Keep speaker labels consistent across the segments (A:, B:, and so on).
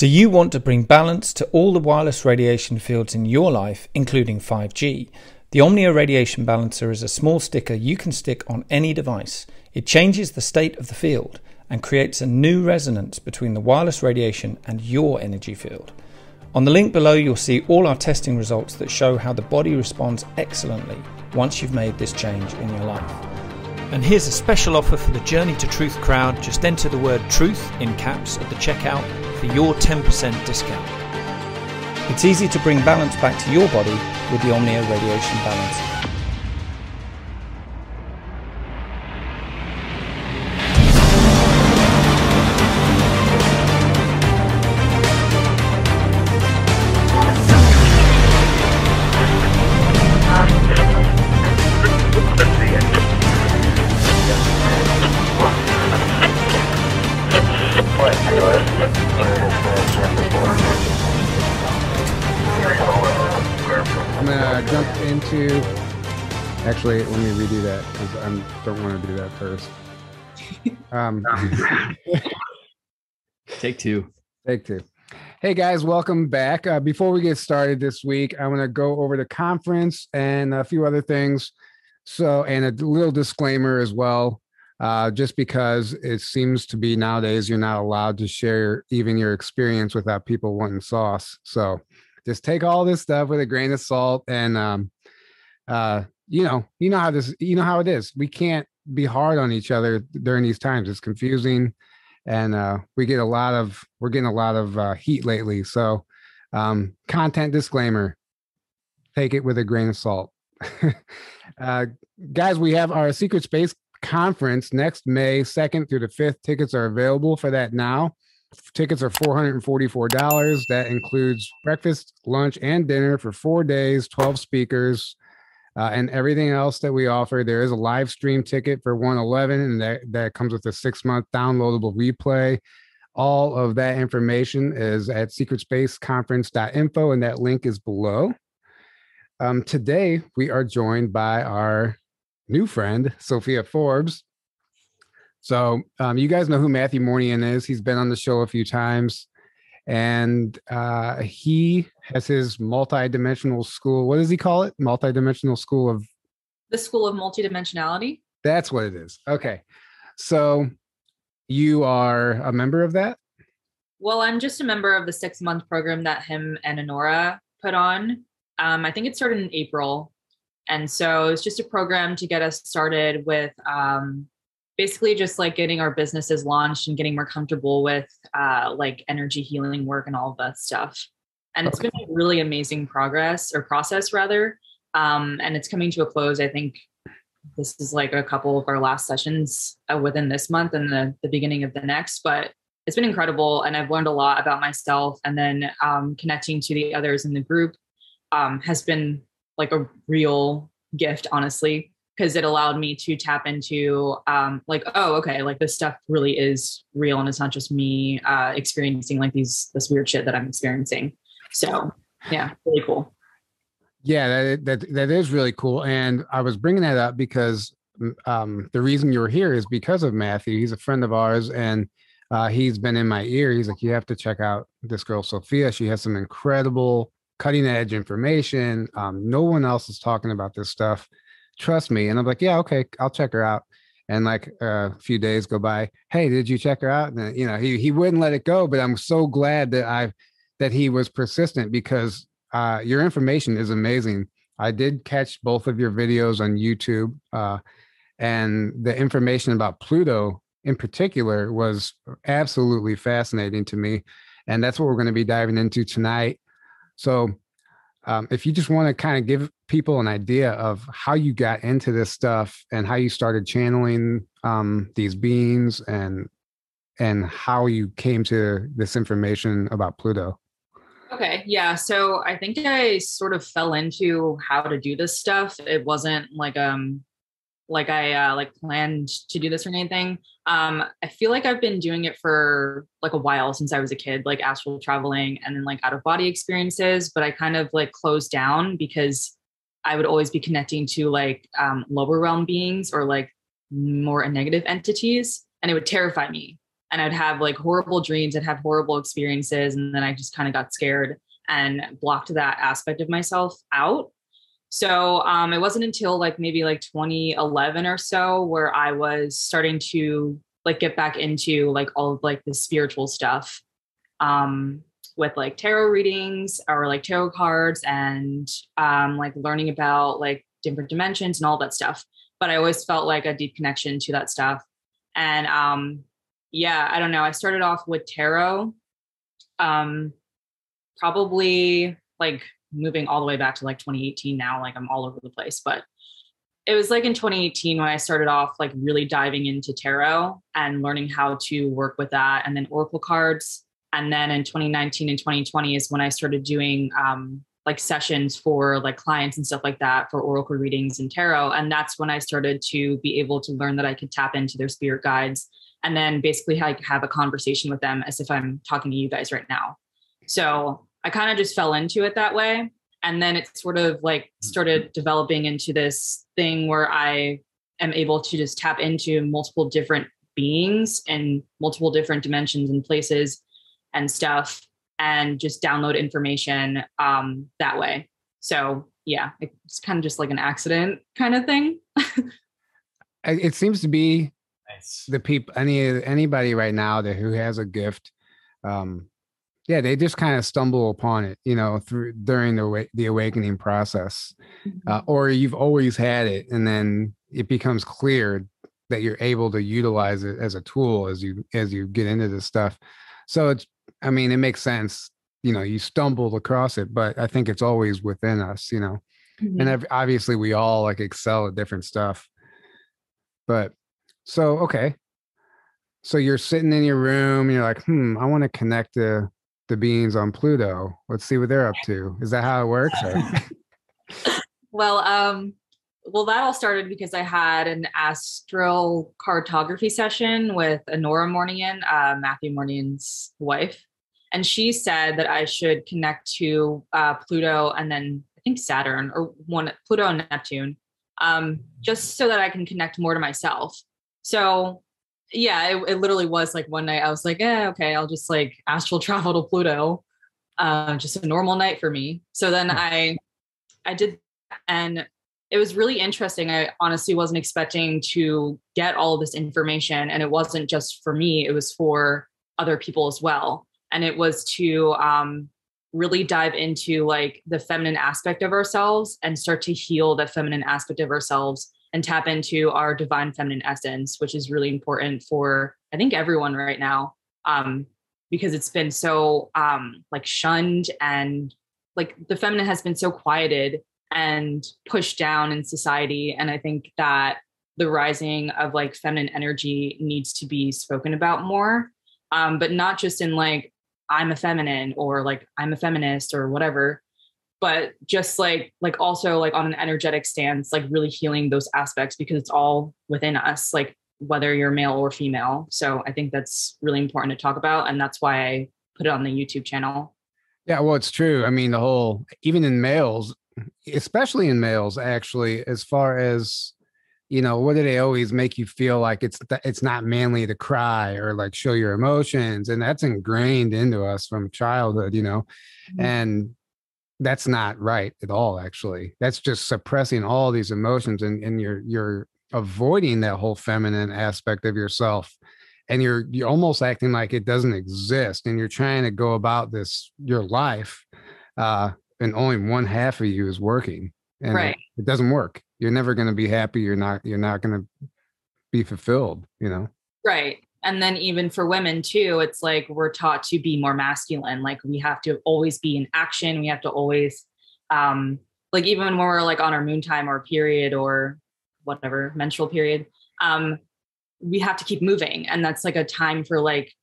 A: Do you want to bring balance to all the wireless radiation fields in your life, including 5G? The Omnia Radiation Balancer is a small sticker you can stick on any device. It changes the state of the field and creates a new resonance between the wireless radiation and your energy field. On the link below, you'll see all our testing results that show how the body responds excellently once you've made this change in your life. And here's a special offer for the Journey to Truth crowd. Just enter the word truth in caps at the checkout for your 10% discount. It's easy to bring balance back to your body with the Omnia Radiation Balancer.
B: Actually, let me redo that because I don't want to do that first. Um,
C: Take two.
B: take two. Hey guys, welcome back. Uh, before we get started this week, I want to go over the conference and a few other things. So, and a little disclaimer as well, uh, just because it seems to be nowadays you're not allowed to share even your experience without people wanting sauce. So, just take all this stuff with a grain of salt and um uh you know you know how this you know how it is. We can't be hard on each other during these times. It's confusing and uh we get a lot of we're getting a lot of uh, heat lately. So um content disclaimer take it with a grain of salt. Uh guys we have our secret space conference next may 2nd through the 5th tickets are available for that now. Tickets are $444. That includes breakfast, lunch, and dinner for four days, 12 speakers, uh, and everything else that we offer. There is a live stream ticket for 111, and that, that comes with a six month downloadable replay. All of that information is at secretspaceconference.info, and that link is below. Um, today, we are joined by our new friend, Sophia Forbes. So um, you guys know who Matthew Mournian is. He's been on the show a few times, and uh, he has his multi-dimensional school. What does he call it? Multi-dimensional school of.
D: The School of Multidimensionality.
B: That's what it is. Okay, so you are a member of that.
D: Well, I'm just a member of the six month program that him and Honora put on. Um, I think it started in April. And so it's just a program to get us started with um, basically just like getting our businesses launched and getting more comfortable with uh, like energy healing work and all of that stuff. And it's been a really amazing progress or process rather. Um, and it's coming to a close. I think this is like a couple of our last sessions uh, within this month and the, the beginning of the next, but it's been incredible. And I've learned a lot about myself and then um, connecting to the others in the group um, has been like a real gift, honestly because it allowed me to tap into um, like oh okay like this stuff really is real and it's not just me uh, experiencing like these this weird shit that i'm experiencing so yeah really cool
B: yeah that, that that is really cool and i was bringing that up because um, the reason you're here is because of matthew he's a friend of ours and uh, he's been in my ear he's like you have to check out this girl sophia she has some incredible cutting edge information um, no one else is talking about this stuff trust me. And I'm like, yeah, okay, I'll check her out. And like a few days go by, hey, did you check her out? And you know, he he wouldn't let it go. But I'm so glad that I that he was persistent because uh, your information is amazing. I did catch both of your videos on YouTube, uh, and the information about Pluto in particular was absolutely fascinating to me. And that's what we're going to be diving into tonight. So um, if you just want to kind of give people an idea of how you got into this stuff and how you started channeling um, these beings and and how you came to this information about Pluto.
D: Okay, yeah. So I think I sort of fell into how to do this stuff. It wasn't like um like I uh, like planned to do this or anything. Um, I feel like I've been doing it for like a while since I was a kid, like astral traveling and then like out of body experiences. But I kind of like closed down because I would always be connecting to like um, lower realm beings or like more negative entities, and it would terrify me. And I'd have like horrible dreams, I'd have horrible experiences, and then I just kind of got scared and blocked that aspect of myself out. So um, it wasn't until like maybe like 2011 or so where I was starting to like get back into like all of like the spiritual stuff um, with like tarot readings or like tarot cards and um, like learning about like different dimensions and all that stuff. But I always felt like a deep connection to that stuff. And um, yeah, I don't know. I started off with tarot, um, probably like moving all the way back to like 2018 now. Like I'm all over the place, but it was like in 2018 when I started off like really diving into tarot and learning how to work with that, and then oracle cards. And then in 2019 and 2020 is when I started doing um, like sessions for like clients and stuff like that for oracle readings and tarot and that's when i started to be able to learn that i could tap into their spirit guides and then basically like have a conversation with them as if i'm talking to you guys right now so i kind of just fell into it that way and then it sort of like started developing into this thing where i am able to just tap into multiple different beings and multiple different dimensions and places and stuff and just download information um, that way. So yeah, it's kind of just like an accident kind of thing.
B: it seems to be nice. the people any anybody right now that who has a gift um yeah they just kind of stumble upon it you know through during the the awakening process mm-hmm. uh, or you've always had it and then it becomes clear that you're able to utilize it as a tool as you as you get into this stuff so it's I mean, it makes sense. You know, you stumbled across it, but I think it's always within us, you know. Mm-hmm. And obviously, we all like excel at different stuff. But so, okay. So you're sitting in your room and you're like, hmm, I want to connect the the beings on Pluto. Let's see what they're up to. Is that how it works?
D: well, um, well, that all started because I had an astral cartography session with Anora Mournian, uh, Matthew Mournian's wife and she said that I should connect to uh, Pluto and then I think Saturn or one Pluto and Neptune, um, just so that I can connect more to myself. So yeah, it, it, literally was like one night I was like, eh, okay, I'll just like astral travel to Pluto, uh, just a normal night for me. So then hmm. I, I did, and it was really interesting. I honestly wasn't expecting to get all of this information, and it wasn't just for me; it was for other people as well and it was to um, really dive into like the feminine aspect of ourselves and start to heal the feminine aspect of ourselves and tap into our divine feminine essence which is really important for i think everyone right now um, because it's been so um, like shunned and like the feminine has been so quieted and pushed down in society. And i think that the rising of like feminine energy needs to be spoken about more um, but not just in like I'm a feminine or like I'm a feminist or whatever but just like like also like on an energetic stance like really healing those aspects because it's all within us like whether you're male or female. So i think that's really important to talk about and that's why i put it on the youtube channel.
B: Yeah well it's true. I mean the whole even in males especially in males actually as far as you know what do they always make you feel like it's th- it's not manly to cry or like show your emotions? And that's ingrained into us from childhood you know? Mm-hmm. and that's not right at all actually. That's just suppressing all these emotions and, and you're you're avoiding that whole feminine aspect of yourself and you're you're almost acting like it doesn't exist and you're trying to go about this your life uh and only one half of you is working and right. it, it doesn't work. You're never going to be happy you're not you're not going to be fulfilled you know?
D: Right and then even for women too it's like we're taught to be more masculine. Like we have to always be in action. We have to always um like even when we're like on our moon time or period or whatever menstrual period um we have to keep moving. And that's like a time for like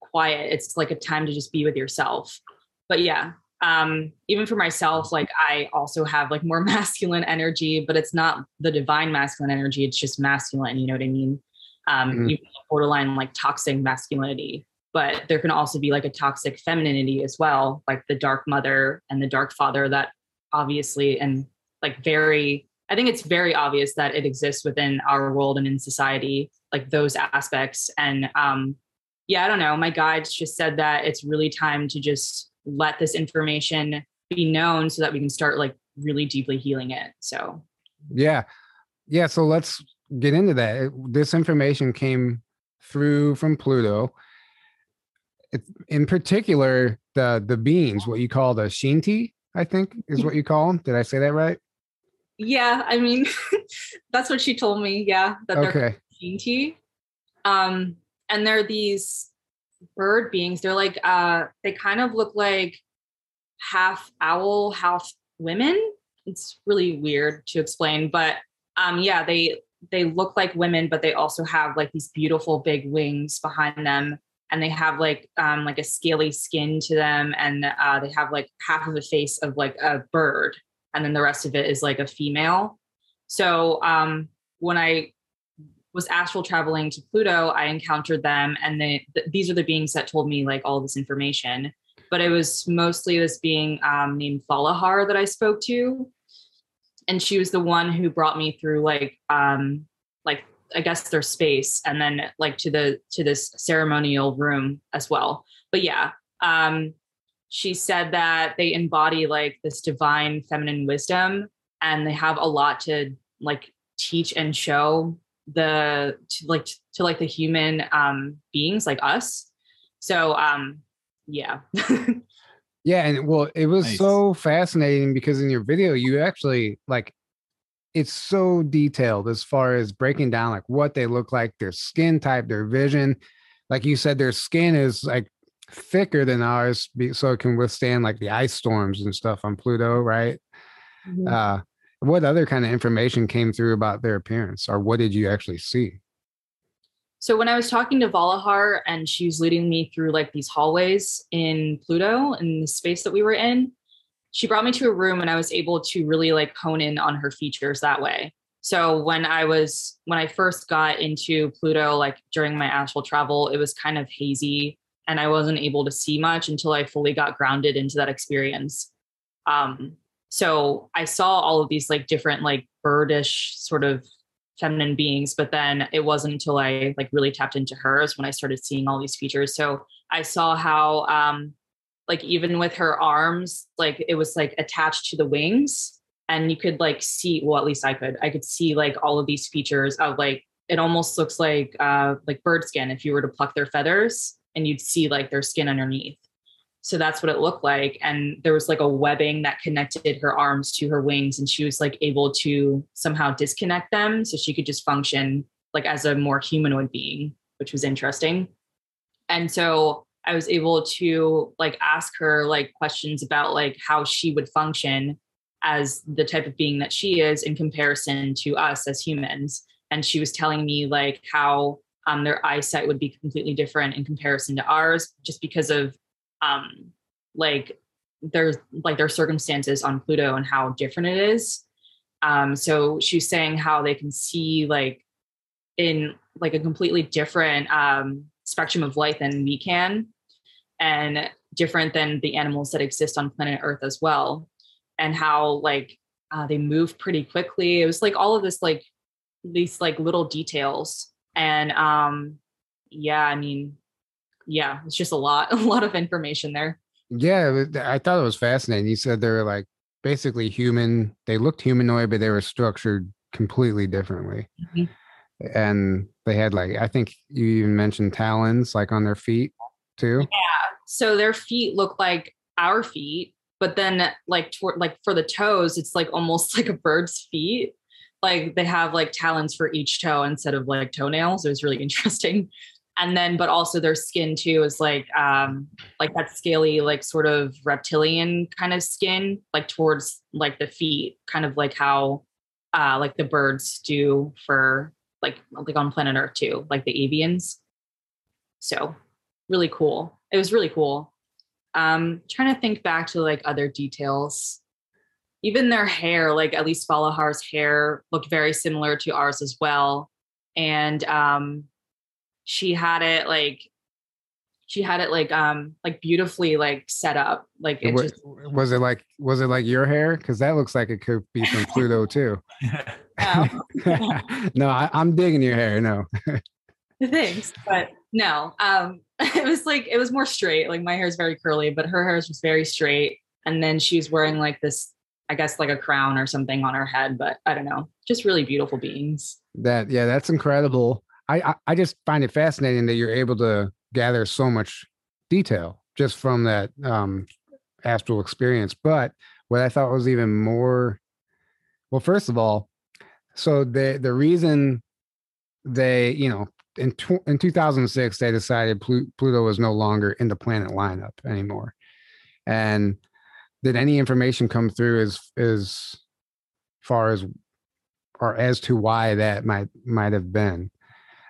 D: quiet. It's like a time to just be with yourself. But yeah um even for myself like i also have like more masculine energy but it's not the divine masculine energy. It's just masculine. You know what i mean um mm-hmm. borderline like toxic masculinity but there can also be like a toxic femininity as well like the dark mother and the dark father that obviously and like very i think it's very obvious that it exists within our world and in society like those aspects and um yeah, I don't know. My guides just said that it's really time to just let this information be known so that we can start like really deeply healing it. So,
B: yeah. Yeah. So let's get into that. This information came through from Pluto. It, in particular, the the beings, what you call the Shinti, I think is what you call them. Did I say that right?
D: Yeah, I mean, that's what she told me. Yeah, that they're
B: Okay.
D: Shinti. Um, and they're these bird beings. They're like uh they kind of look like half owl, half women. It's really weird to explain, but um yeah, they they look like women, but they also have like these beautiful big wings behind them. And they have like um like a scaly skin to them, and uh, they have like half of a face of like a bird, and then the rest of it is like a female. So um when I was astral traveling to Pluto, I encountered them, and they th- these are the beings that told me like all this information. But it was mostly this being um, named Thalahar that I spoke to, and she was the one who brought me through like um, like I guess their space, and then like to the to this ceremonial room as well. But yeah, um, she said that they embody like this divine feminine wisdom, and they have a lot to like teach and show the to like to like the human um beings like us so um yeah
B: Yeah, and well, it was
C: Nice.
B: so fascinating because in your video, you actually like it's so detailed as far as breaking down like what they look like, their skin type, their vision. Like you said, their skin is like thicker than ours, so it can withstand like the ice storms and stuff on Pluto, right? Uh, what other kind of information came through about their appearance, or what did you actually see?
D: So when i was talking to valahar and she was leading me through like these hallways in pluto in the space that we were in she brought me to a room and i was able to really like hone in on her features that way. So when i was when i first got into pluto like during my astral travel it was kind of hazy and i wasn't able to see much until i fully got grounded into that experience. Um so i saw all of these like different like birdish sort of feminine beings but then it wasn't until i like really tapped into hers when i started seeing all these features. So i saw how um like even with her arms like it was like attached to the wings and you could like see well at least i could i could see like all of these features of like it almost looks like uh like bird skin if you were to pluck their feathers and you'd see like their skin underneath so that's what it looked like. And there was like a webbing that connected her arms to her wings and she was like able to somehow disconnect them so she could just function like as a more humanoid being which was interesting. And so i was able to like ask her like questions about like how she would function as the type of being that she is in comparison to us as humans. And she was telling me like how um, their eyesight would be completely different in comparison to ours just because of um like there's like their circumstances on pluto and how different it is. Um so she's saying how they can see like in like a completely different um spectrum of light than we can and different than the animals that exist on planet earth as well. And how like uh, they move pretty quickly. It was like all of this like these like little details. And um yeah i mean yeah it's just a lot a lot of information there
B: Yeah, I thought it was fascinating. You said they were like basically human. They looked humanoid, but they were structured completely differently.
D: Mhm.
B: And they had like I think you even mentioned talons like on their feet too. Yeah.
D: So their feet look like our feet but then like toward like for the toes it's like almost like a bird's feet like they have like talons for each toe instead of like toenails it was really interesting and then but also their skin too is like um like that scaly like sort of reptilian kind of skin like towards like the feet kind of like how uh like the birds do for like like on planet earth too like the avians. So really cool. It was really cool. Um trying to think back to like other details. Even their hair like at least Falahar's hair looked very similar to ours as well. And um she had it like she had it like um like beautifully like set up like it
B: Wa-
D: just
B: was it like was it like your hair? Because that looks like it could be from Pluto too.
D: no,
B: no, I, I'm digging your hair. No,
D: thanks but no um it was like it was more straight. Like my hair is very curly, but her hair is just very straight. And then she's wearing like this, I guess like a crown or something on her head, but I don't know. Just really beautiful beings.
B: That yeah, that's incredible. I, I, just find it fascinating that you're able to gather so much detail just from that um astral experience. But what I thought was even more well, first of all, so the the reason they, you know, in tw- in 2006 they decided Plu- Pluto was no longer in the planet lineup anymore. And did any information come through as as far as or as to why that might might have been?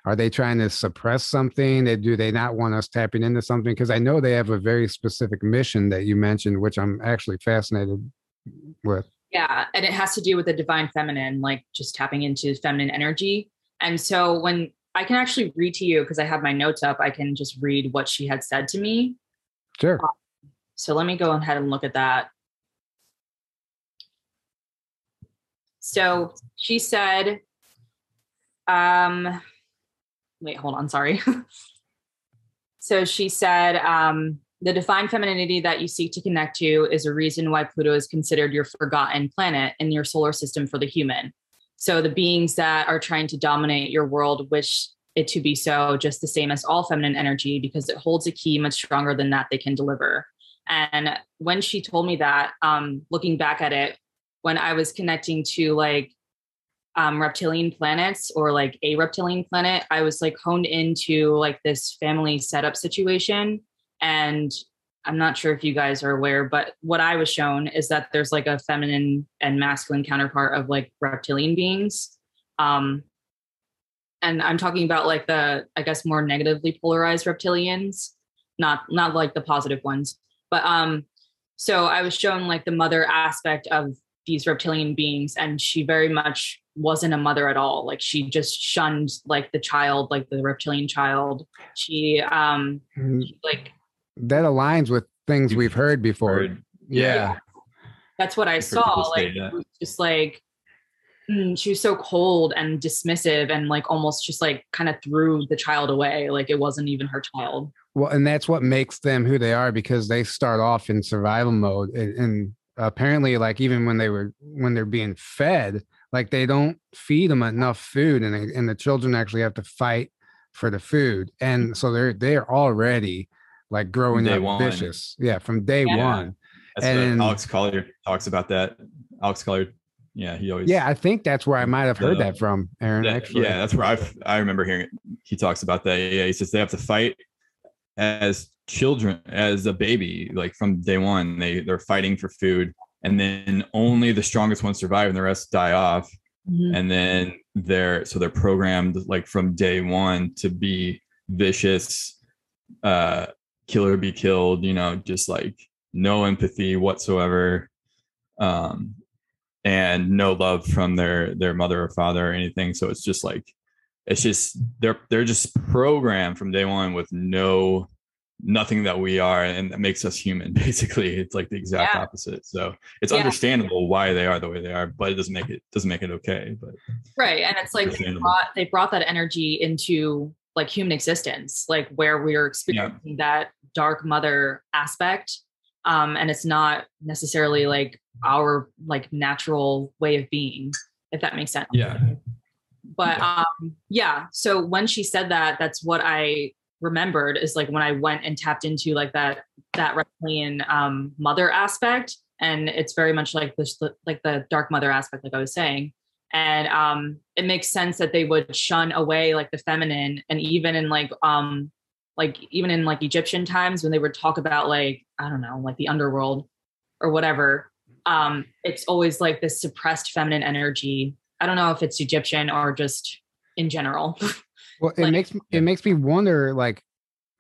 B: Are they trying to suppress something? Do they not want us tapping into something? Because I know they have a very specific mission that you mentioned, which I'm actually fascinated with.
D: Yeah, and it has to do with the divine feminine, like just tapping into feminine energy. And so when I can actually read to you because I have my notes up, I can just read what she had said to me.
B: Sure.
D: So let me go ahead and look at that. So she said, um, wait, hold on, sorry. so she said, um, the defined femininity that you seek to connect to is a reason why Pluto is considered your forgotten planet in your solar system for the human. So the beings that are trying to dominate your world wish it to be so, just the same as all feminine energy, because it holds a key much stronger than that they can deliver. And when she told me that, um, looking back at it, when I was connecting to like um, reptilian planets or like a reptilian planet, I was like honed into like this family setup situation. And I'm not sure if you guys are aware, but what I was shown is that there's like a feminine and masculine counterpart of like reptilian beings. Um, and I'm talking about like the, I guess, more negatively polarized reptilians, not not like the positive ones. But um, so I was shown like the mother aspect of these reptilian beings, and she very much wasn't a mother at all. Like she just shunned like the child, like the reptilian child. She um
B: Mm,
D: she, like
B: That aligns with things we've heard before.
C: Heard-
B: Yeah.
D: that's what I
C: I've
D: saw. Like
C: that.
D: it was just like mm, she was so cold and dismissive and like almost just like kind of threw the child away. Like it wasn't even her child.
B: Well, and that's what makes them who they are because they start off in survival mode, and, and apparently, like even when they were when they're being fed, like they don't feed them enough food, and they, and the children actually have to fight for the food, and so they're they're already like growing
C: day
B: up
C: one.
B: vicious, yeah, from day
D: Yeah.
B: one.
C: That's
B: And-
C: Alex Collier talks about that. Alex Collier, yeah, he always
B: Yeah, I think that's where I might have heard
C: The-
B: that from, Aaron.
C: that-
B: actually,
C: yeah, that's where I I remember hearing it. He talks about that. Yeah, he says they have to fight as children, as a baby, like from day one. They they're fighting for food, and then only the strongest ones survive, and the rest die off. And then they're so they're programmed like from day one to be vicious, uh, kill or be killed. You know, just like no empathy whatsoever. Um, and no love from their their mother or father or anything so it's just like it's just they're they're just programmed from day one with no nothing that we are and that makes us human basically it's like the exact
D: Yeah.
C: opposite so it's
D: Yeah.
C: understandable why they are the way they are but it doesn't make it doesn't make it okay but
D: Right. And it's like they brought, they brought that energy into like human existence, like where we are experiencing that dark mother aspect. Um, and it's not necessarily like our like natural way of being, if that makes sense.
C: yeah
D: But um, yeah, so when she said that, that's what I remembered is like when I went and tapped into like that that reptilian um, mother aspect, and it's very much like this like the dark mother aspect, like I was saying. And um, it makes sense that they would shun away like the feminine, and even in like um, like even in like Egyptian times when they would talk about like I don't know like the underworld or whatever, um, it's always like this suppressed feminine energy I don't know if it's Egyptian or just in general.
B: Well, it
D: Like-
B: makes it makes me wonder, like,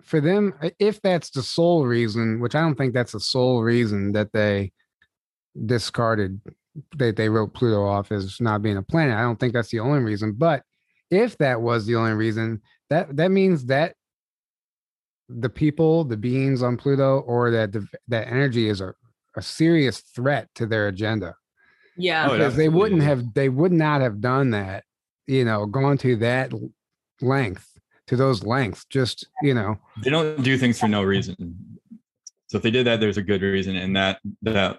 B: for them, if that's the sole reason, which I don't think that's the sole reason that they discarded, that they wrote Pluto off as not being a planet. I don't think that's the only reason. But if that was the only reason, that that means that the people, the beings on Pluto, or that the, that energy is a, a serious threat to their agenda
D: yeah.
C: Oh,
B: because they wouldn't have they would not have done that you know gone to that length to those lengths. Just you know,
C: they don't do things for no reason. So if they did that, there's a good reason, and that that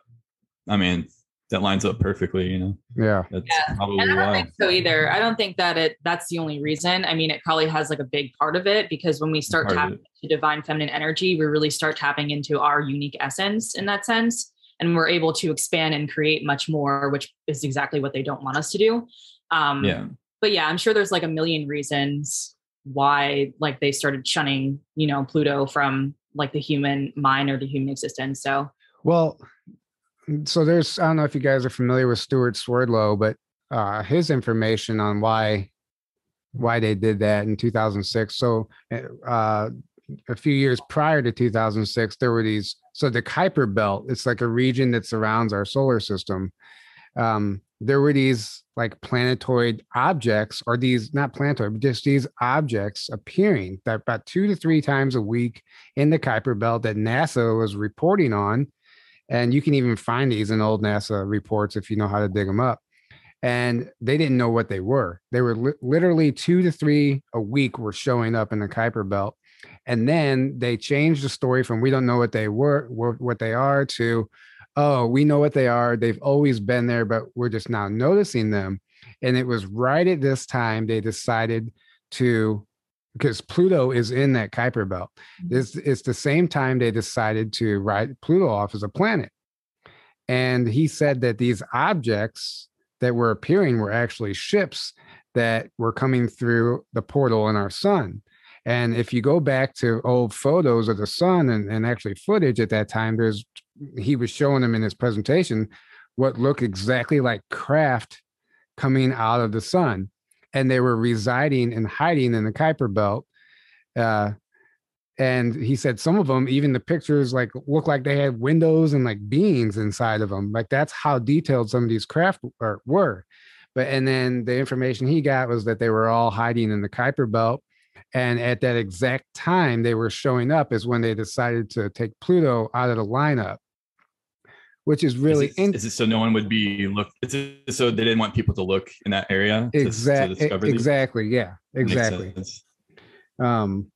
C: I mean that lines up perfectly. You know,
B: yeah,
C: that's
D: Yeah.
C: probably
D: And I don't
C: why.
D: think so either. I don't think that it that's the only reason. I mean, it probably has like a big part of it because when we start
C: Part of
D: tapping into divine feminine energy, we really start tapping into our unique essence in that sense. And we're able to expand and create much more, which is exactly what they don't want us to do. Um,
C: Yeah,
D: But yeah, I'm sure there's like a million reasons why like they started shunning, you know, Pluto from like the human mind or the human existence. So
B: Well, so there's I don't know if you guys are familiar with Stewart Swerdlow, but uh, his information on why why they did that in 2006. So uh, a few years prior to 2006, there were these. So the Kuiper Belt, it's like a region that surrounds our solar system. Um, there were these like planetoid objects, or these not planetoid, but just these objects appearing that about two to three times a week in the Kuiper Belt that NASA was reporting on and you can even find these in old NASA reports if you know how to dig them up. And they didn't know what they were. They were li- literally two to three a week were showing up in the Kuiper Belt. And then they changed the story from we don't know what they were, wh- what they are, to oh, we know what they are. They've always been there, but we're just now noticing them. And it was right at this time they decided to, because Pluto is in that Kuiper Belt. Mm-hmm. It's, it's the same time they decided to write Pluto off as a planet. And he said that these objects that were appearing were actually ships that were coming through the portal in our sun. And if you go back to old photos of the sun and, and actually footage at that time, there's he was showing them in his presentation what looked exactly like craft coming out of the sun. And they were residing and hiding in the Kuiper Belt. Uh, and he said some of them, even the pictures, like look like they had windows and like beings inside of them. Like that's how detailed some of these craft were. But and then the information he got was that they were all hiding in the Kuiper Belt. And at that exact time they were showing up is when they decided to take Pluto out of the lineup, which is really
C: is it, is it so no one would be look? Is it so they didn't want people to look in that area? to- to
B: exactly
C: these?
B: exactly yeah exactly um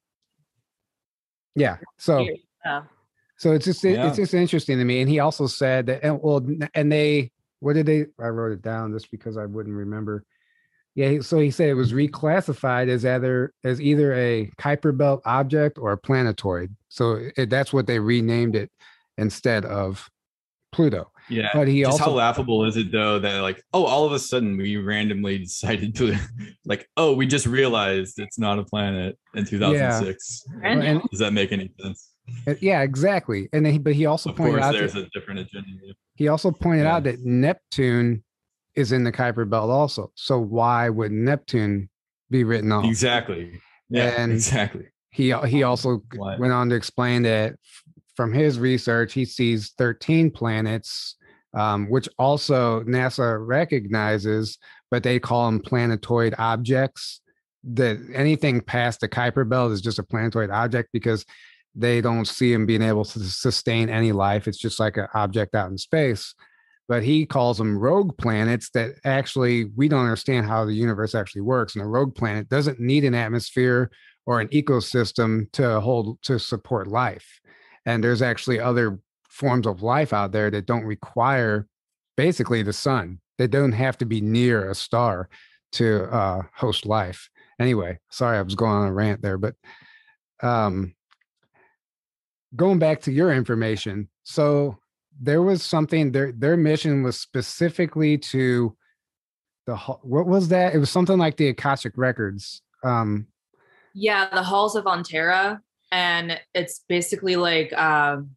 B: yeah so
D: yeah.
B: so it's just it-
C: Yeah.
B: it's just interesting to me and he also said that and well and they what did they i wrote it down just because i wouldn't remember yeah so he said it was reclassified as either as either a kuiper belt object or a planetoid. So it, that's what they renamed it instead of pluto.
C: Yeah.
B: but he
C: Just
B: also
C: how laughable is it though that like oh all of a sudden we randomly decided to like oh we just realized it's not a planet in 2006
D: And
B: and
C: does that make any sense?
B: Yeah exactly. And then he, but he also
C: of
B: pointed
C: course
B: out
C: there's
B: that,
C: a different agenda
B: he also pointed
C: Yeah.
B: out that neptune is in the kuiper belt also so why would neptune be written off?
C: Exactly. Yeah
B: And-
C: exactly.
B: he he also
C: Why?
B: went on to explain that from his research he sees 13 planets um, which also nasa recognizes but they call them planetoid objects. That anything past the kuiper belt is just a planetoid object because they don't see them being able to sustain any life. It's just like an object out in space but he calls them rogue planets that actually we don't understand how the universe actually works and a rogue planet doesn't need an atmosphere or an ecosystem to hold to support life and there's actually other forms of life out there that don't require basically the sun. They don't have to be near a star to uh, host life. Anyway sorry i was going on a rant there but um going back to your information so there was something their their mission was specifically to the what was that it was something like the akashic records um
D: Yeah, the halls of Ontera, and it's basically like um,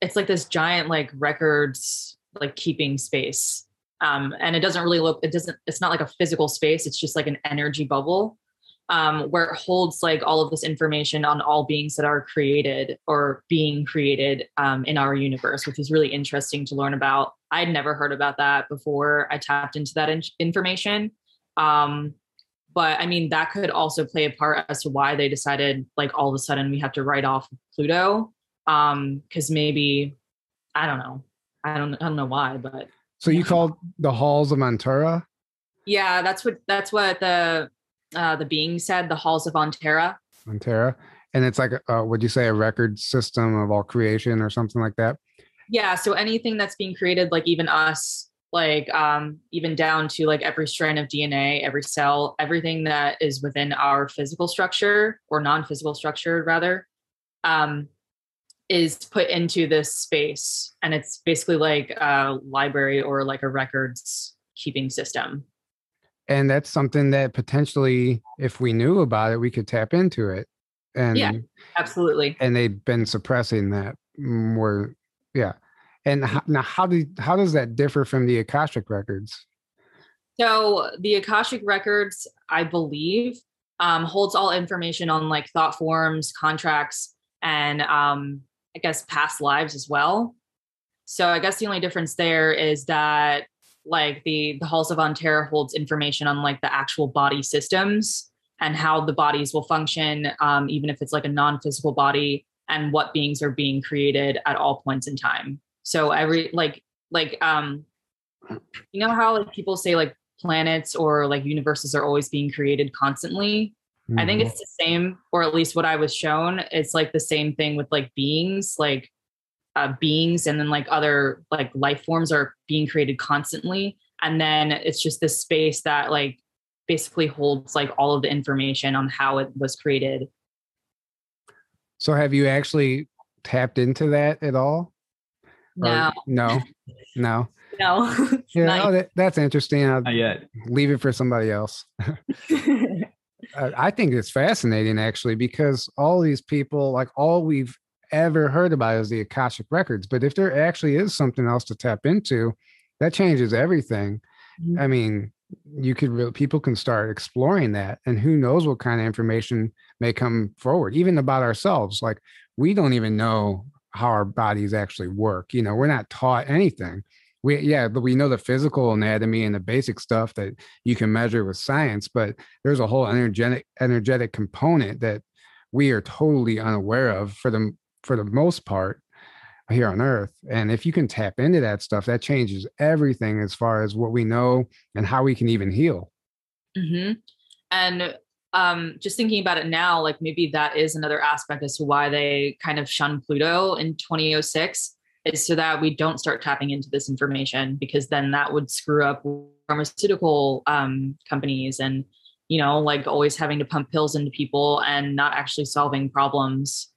D: it's like this giant like records like keeping space, um, and it doesn't really look. It doesn't. It's not like a physical space. It's just like an energy bubble um, where it holds like all of this information on all beings that are created or being created um, in our universe, which is really interesting to learn about. I'd never heard about that before I tapped into that in- information. Um, but I mean, that could also play a part as to why they decided, like, all of a sudden we have to write off Pluto. Um, because maybe I don't know. I don't I don't know why, but
B: so you called the halls of Mantura?
D: yeah, that's what that's what the uh the being said, the halls of Ontera.
B: Antera, and it's like, uh, would you say a record system of all creation or something like that?
D: Yeah. So anything that's being created, like even us, like um, even down to like every strand of DNA, every cell, everything that is within our physical structure or non-physical structure, rather, um, is put into this space, and it's basically like a library or like a records keeping system.
B: And that's something that potentially, if we knew about it, we could tap into it. And
D: yeah, absolutely.
B: And they've been suppressing that more. Yeah. And how, now, how do how does that differ from the Akashic records?
D: So the Akashic records, I believe, um, holds all information on like thought forms, contracts, and um, I guess past lives as well. So I guess the only difference there is that like the the halls of Antera holds information on like the actual body systems and how the bodies will function, um, even if it's like a non-physical body, and what beings are being created at all points in time. So every like like um, you know how like people say like planets or like universes are always being created constantly. Mm-hmm. I think mm-hmm. it's the same, or at least what I was shown. It's like the same thing with like beings, like uh, beings, and then like other like life forms are being created constantly. And then it's just this space that like basically holds like all of the information on how it was created.
B: So have you actually tapped into that at all?
D: No.
B: Or, no. No.
D: No.
B: yeah, oh, that, that's interesting. I'll
C: Not yet.
B: Leave it for somebody else. I think it's fascinating actually because all these people, like all we've ever heard about is the Akashic records. But if there actually is something else to tap into, that changes everything. Mm-hmm. I mean, you could really people can start exploring that and who knows what kind of information may come forward even about ourselves like we don't even know how our bodies actually work you know we're not taught anything we yeah but we know the physical anatomy and the basic stuff that you can measure with science but there's a whole energetic energetic component that we are totally unaware of for the for the most part here on earth and if you can tap into that stuff that changes everything as far as what we know and how we can even heal
D: mm-hmm. and um, just thinking about it now like maybe that is another aspect as to why they kind of shun pluto in 2006 is so that we don't start tapping into this information because then that would screw up pharmaceutical um, companies and you know like always having to pump pills into people and not actually solving problems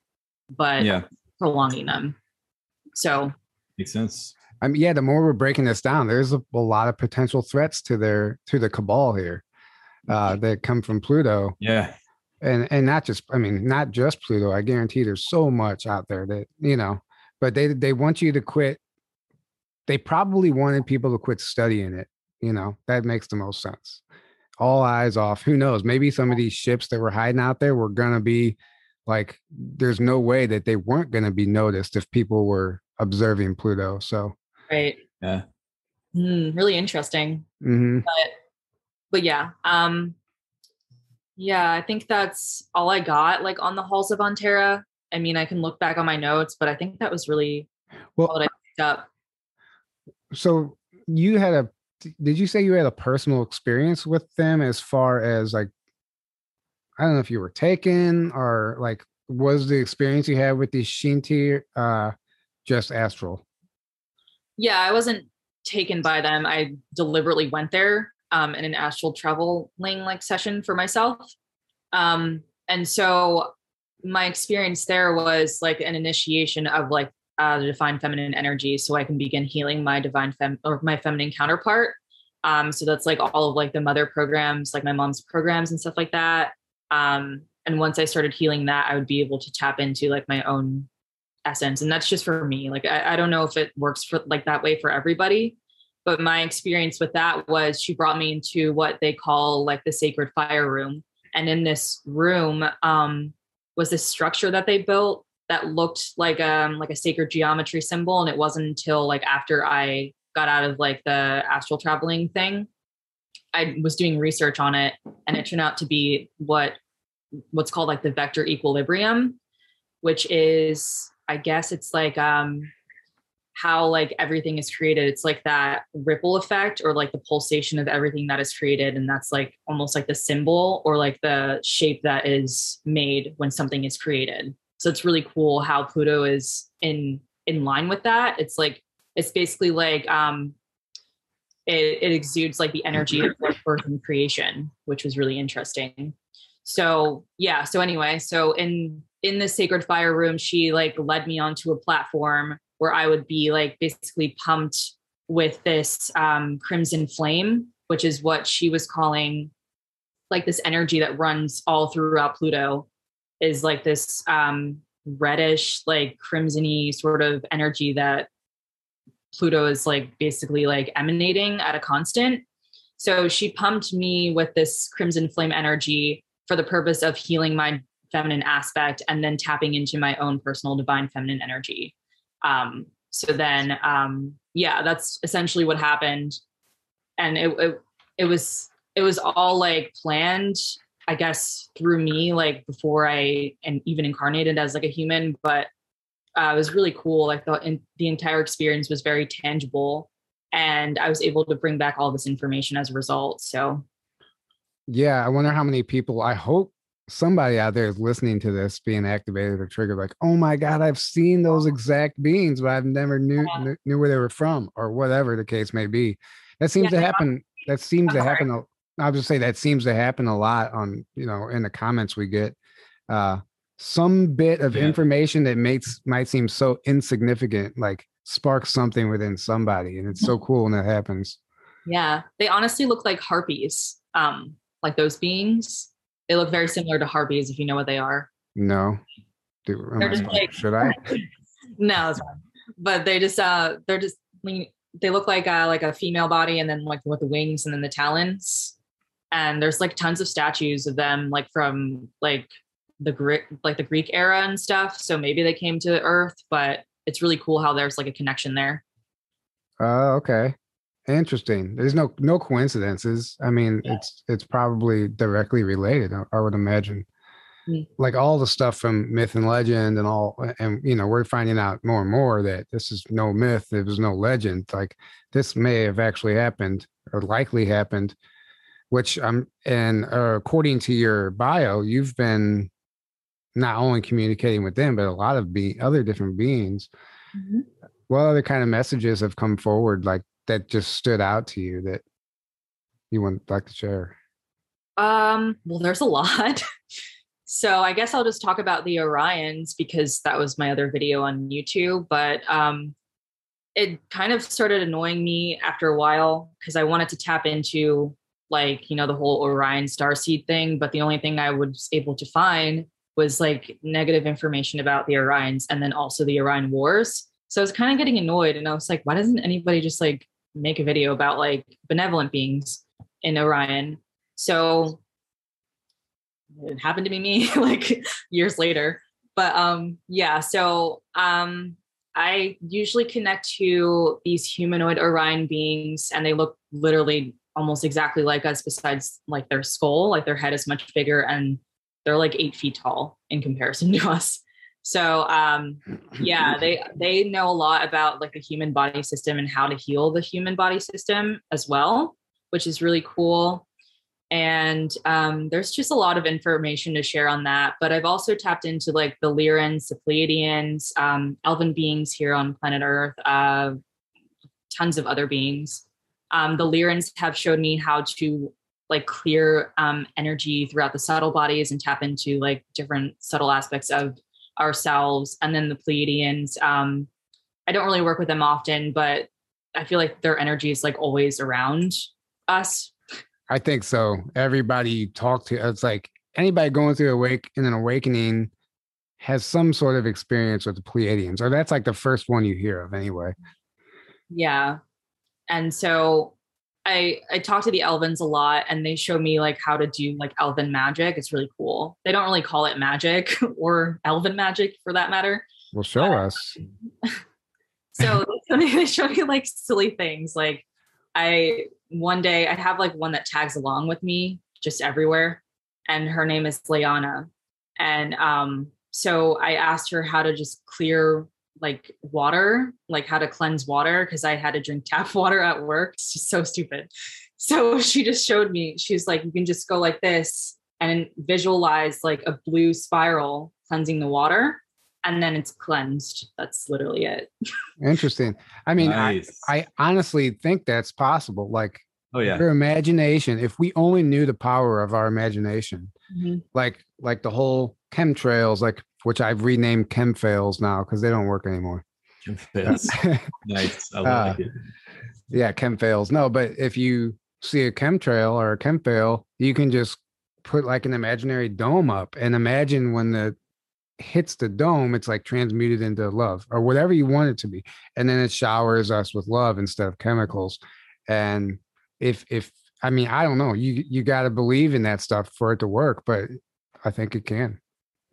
D: but yeah. prolonging them so
C: makes sense
B: i mean yeah the more we're breaking this down there's a, a lot of potential threats to their to the cabal here uh that come from pluto
C: yeah
B: and and not just i mean not just pluto i guarantee there's so much out there that you know but they they want you to quit. They probably wanted people to quit studying it. You know, that makes the most sense. All eyes off. Who knows? Maybe some of these ships that were hiding out there were gonna be like there's no way that they weren't gonna be noticed if people were observing Pluto. So
D: right.
C: Yeah.
D: Mm, really interesting.
B: Mm-hmm.
D: But but yeah. Um yeah, I think that's all I got like on the halls of Antera. I mean, I can look back on my notes, but I think that was really well what I picked up.
B: So you had a did you say you had a personal experience with them as far as like I don't know if you were taken or like was the experience you had with these Shinti uh just astral?
D: Yeah, I wasn't taken by them. I deliberately went there um in an astral traveling like session for myself. Um and so my experience there was like an initiation of like uh, the divine feminine energy so i can begin healing my divine fem or my feminine counterpart um so that's like all of like the mother programs like my mom's programs and stuff like that um and once i started healing that i would be able to tap into like my own essence. And that's just for me. Like I, I don't know if it works for like that way for everybody but my experience with that was she brought me into what they call like the sacred fire room. And in this room um was this structure that they built that looked like um like a sacred geometry symbol. And it wasn't until like after i got out of like the astral traveling thing i was doing research on it and it turned out to be what what's called like the vector equilibrium which is i guess it's like um how like everything is created. It's like that ripple effect or like the pulsation of everything that is created. And that's like almost like the symbol or like the shape that is made when something is created. So it's really cool how Pluto is in in line with that. It's like it's basically like um it, it exudes like the energy of like birth and creation, which was really interesting. So yeah, so anyway, so in in the sacred fire room, she like led me onto a platform where I would be like basically pumped with this um, crimson flame, which is what she was calling like this energy that runs all throughout Pluto, is like this um, reddish, like crimsony sort of energy that Pluto is like basically like emanating at a constant. So she pumped me with this crimson flame energy for the purpose of healing my feminine aspect and then tapping into my own personal divine feminine energy. Um, so then, um, yeah, that's essentially what happened. And it, it, it was, it was all like planned, I guess, through me, like before I and even incarnated as like a human, but uh, it was really cool. Like the, in, the entire experience was very tangible and I was able to bring back all this information as a result. So,
B: yeah, I wonder how many people, I hope somebody out there is listening to this being activated or triggered like oh my god i've seen those exact beings but i've never knew yeah. knew, knew, where they were from or whatever the case may be that seems yeah, to happen that seems to happen a, i'll just say that seems to happen a lot on you know in the comments we get uh some bit of yeah. information that makes might seem so insignificant like sparks something within somebody and it's so cool when that happens
D: yeah they honestly look like harpies um like those beings they look very similar to harpies if you know what they are.
B: No. Do, they're just like, should I?
D: no, but they just uh they're just they look like uh like a female body and then like with the wings and then the talons. And there's like tons of statues of them like from like the Greek like the Greek era and stuff. So maybe they came to Earth, but it's really cool how there's like a connection there.
B: Uh okay. Interesting. There's no no coincidences. I mean, yeah. it's it's probably directly related. I, I would imagine. Mm. Like all the stuff from myth and legend and all, and you know, we're finding out more and more that this is no myth. It was no legend. Like this may have actually happened or likely happened. Which I'm, and uh, according to your bio, you've been not only communicating with them, but a lot of be other different beings. Mm-hmm. What other kind of messages have come forward, like that just stood out to you that you would like to share?
D: Um, well, there's a lot. so I guess I'll just talk about the Orions because that was my other video on YouTube. But um, it kind of started annoying me after a while because I wanted to tap into like you know the whole Orion star seed thing, but the only thing I was able to find was like negative information about the Orions and then also the Orion Wars. So I was kind of getting annoyed, and I was like, why doesn't anybody just like make a video about like benevolent beings in Orion. So it happened to be me like years later. But um yeah, so um I usually connect to these humanoid Orion beings and they look literally almost exactly like us besides like their skull, like their head is much bigger and they're like eight feet tall in comparison to us. So um, yeah, they they know a lot about like the human body system and how to heal the human body system as well, which is really cool. And um, there's just a lot of information to share on that. But I've also tapped into like the Lyrans, the Pleiadians, um, elven beings here on planet Earth, uh, tons of other beings. Um, the Lyrans have showed me how to like clear um, energy throughout the subtle bodies and tap into like different subtle aspects of ourselves. And then the Pleiadians, um, I don't really work with them often, but I feel like their energy is like always around us.
B: I think so. Everybody you talk to, it's like anybody going through awake in an awakening has some sort of experience with the Pleiadians, or that's like the first one you hear of anyway.
D: Yeah. And so I I talk to the Elvens a lot and they show me like how to do like elven magic. It's really cool. They don't really call it magic or elven magic for that matter.
B: Well, show us.
D: so they show me like silly things. Like I one day I have like one that tags along with me just everywhere, and her name is Leanna. And um, so I asked her how to just clear like water, like how to cleanse water because I had to drink tap water at work. It's just so stupid. So she just showed me, she's like, you can just go like this and visualize like a blue spiral cleansing the water and then it's cleansed. That's literally it.
B: Interesting. I mean,
C: Nice.
B: I, I honestly think that's possible. Like
C: oh yeah.
B: your imagination, if we only knew the power of our imagination, mm-hmm. like like the whole chemtrails, like which I've renamed chemfails now because they don't work anymore.
C: That's nice. I
B: Uh,
C: like it.
B: yeah, chemfails. No, but if you see a chemtrail or a chemfail, you can just put like an imaginary dome up and imagine when the hits the dome, it's like transmuted into love or whatever you want it to be. And then it showers us with love instead of chemicals. And if if I mean, I don't know, you you gotta believe in that stuff for it to work, but I think it can.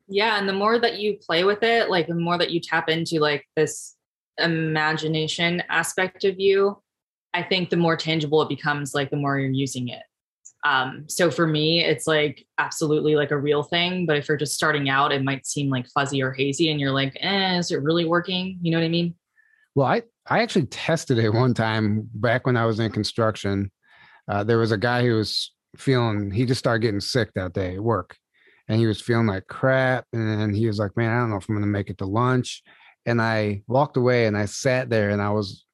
D: Yeah. And the more that you play with it, like the more that you tap into like this imagination aspect of you, I think the more tangible it becomes, like the more you're using it. Um, so for me, it's like absolutely like a real thing. But if you're just starting out, it might seem like fuzzy or hazy, and you're like, eh, is it really working? You know what I mean?
B: Well, I I actually tested it one time back when I was in construction. Uh, there was a guy who was feeling he just started getting sick that day at work, and he was feeling like crap. And he was like, "Man, I don't know if I'm going to make it to lunch." And I walked away and I sat there and I was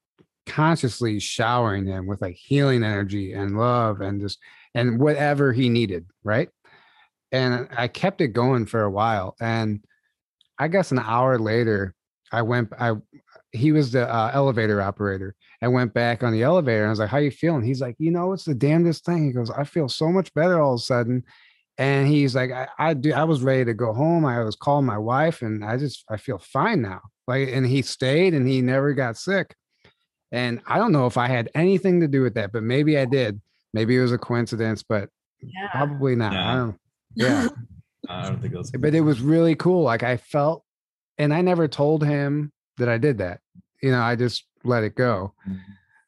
B: consciously showering him with like healing energy and love and just and whatever he needed, right? And I kept it going for a while. And I guess an hour later, I went. I he was the uh, elevator operator. I went back on the elevator and I was like, "How you feeling?" He's like, "You know, it's the damnedest thing." He goes, "I feel so much better all of a sudden." And he's like, "I, I do. I was ready to go home. I was calling my wife, and I just I feel fine now." Like, and he stayed, and he never got sick. And I don't know if I had anything to do with that, but maybe I did. Maybe it was a coincidence, but
D: Yeah.
B: probably not. I
C: Yeah.
B: don't. Yeah
C: I don't think it was.
B: but it was really cool. Like I felt, and I never told him that I did that. You know, I just let it go
C: Mhm.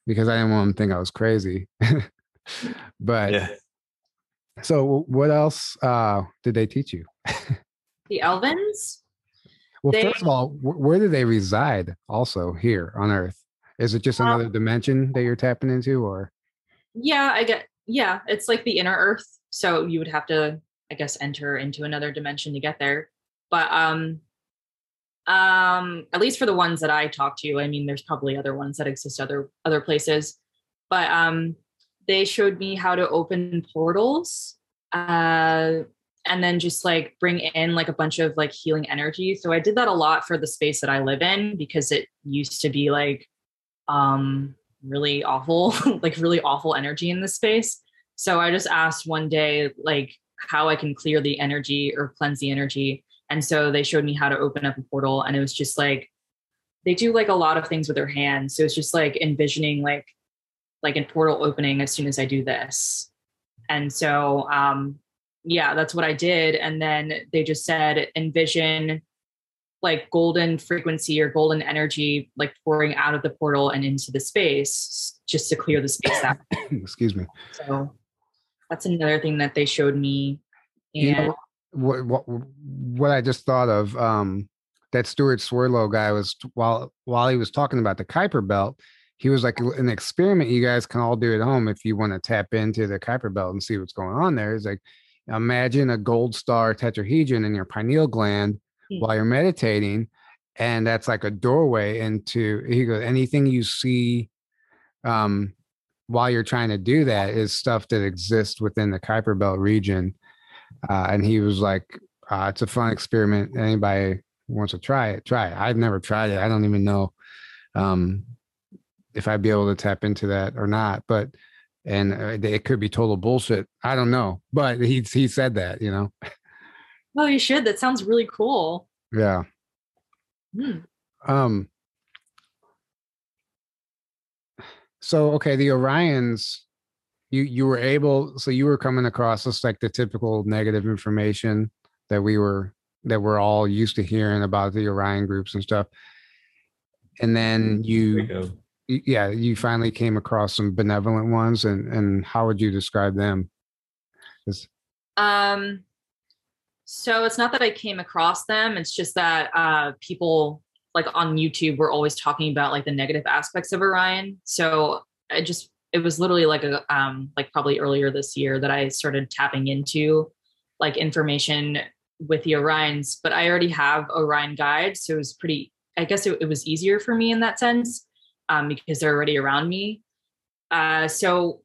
B: because I didn't want him to think I was crazy. but
C: Yeah.
B: So, what else uh, did they teach you?
D: the Elvins.
B: Well,
D: They-
B: first of all, where do they reside? Also here on Earth, is it just
D: Um,
B: another dimension that you're tapping into, or
D: Yeah, I get. Yeah, it's like the inner Earth. So you would have to, I guess, enter into another dimension to get there. But um, um, at least for the ones that I talked to, I mean, there's probably other ones that exist other other places. But um, they showed me how to open portals, uh, and then just like bring in like a bunch of like healing energy. So I did that a lot for the space that I live in because it used to be like um really awful like really awful energy in this space. So i just asked one day like how i can clear the energy or cleanse the energy. And so they showed me how to open up a portal and it was just like they do like a lot of things with their hands. So it's just like envisioning like like a portal opening as soon as i do this and so um yeah that's what i did and then they just said envision like golden frequency or golden energy like pouring out of the portal and into the space just to clear the space out.
B: excuse me?
D: So that's another thing that they showed me.
B: You know, what what what I just thought of um that Stewart Swerdlow guy was while while he was talking about the Kuiper belt, he was like an experiment you guys can all do at home if you want to tap into the Kuiper belt and see what's going on there. Is like imagine a gold star tetrahedron in your pineal gland
D: Hmm.
B: while you're meditating, and that's like a doorway into he goes anything you see um while you're trying to do that is stuff that exists within the Kuiper belt region uh, and he was like, uh, "It's a fun experiment. Anybody wants to try it, try it." I've never tried it. I don't even know um, if I'd be able to tap into that or not. But and uh, it could be total bullshit. I don't know. But he he said that, you know.
D: well, you should. That sounds really cool.
B: Yeah.
D: Hmm.
B: Um. So okay, the Orions, you you were able, so you were coming across just like the typical negative information that we were that we're all used to hearing about the Orion groups and stuff, and then
C: There you
B: you,
C: go.
B: y- yeah, you finally came across some benevolent ones, and and how would you describe them?
D: Um, so it's not that I came across them. It's just that uh, people like on YouTube, we're always talking about like the negative aspects of Orion. So I just it was literally like a um like probably earlier this year that I started tapping into like information with the Orions, but I already have Orion guides, so it was pretty. I guess it, it was easier for me in that sense um, because they're already around me. Uh, so,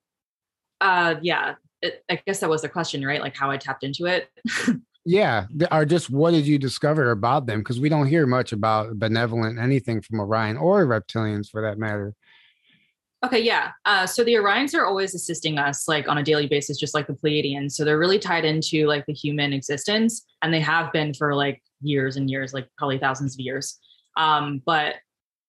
D: uh, yeah, it, I guess that was the question, right? Like how I tapped into it.
B: yeah, or just what did you discover about them? Because we don't hear much about benevolent anything from Orion or reptilians for that matter.
D: Okay, yeah. Uh, so the Orions are always assisting us like on a daily basis, just like the Pleiadians. So they're really tied into like the human existence, and they have been for like years and years, like probably thousands of years. Um, but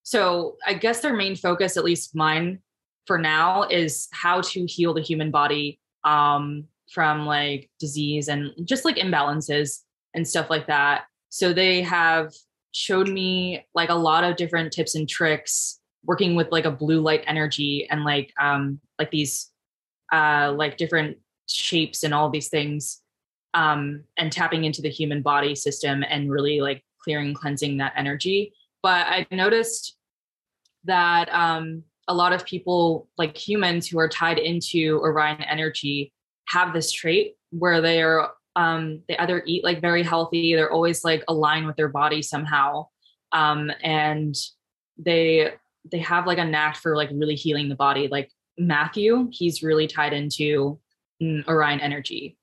D: so I guess their main focus, at least mine for now, is how to heal the human body um, from like disease and just like imbalances and stuff like that. So they have showed me like a lot of different tips and tricks working with like a blue light energy and like um like these uh like different shapes and all these things um and tapping into the human body system and really like clearing cleansing that energy but i noticed that um a lot of people like humans who are tied into orion energy have this trait where they are um they either eat like very healthy they're always like aligned with their body somehow um and they they have like a knack for like really healing the body. Like Matthew, he's really tied into mm, Orion energy.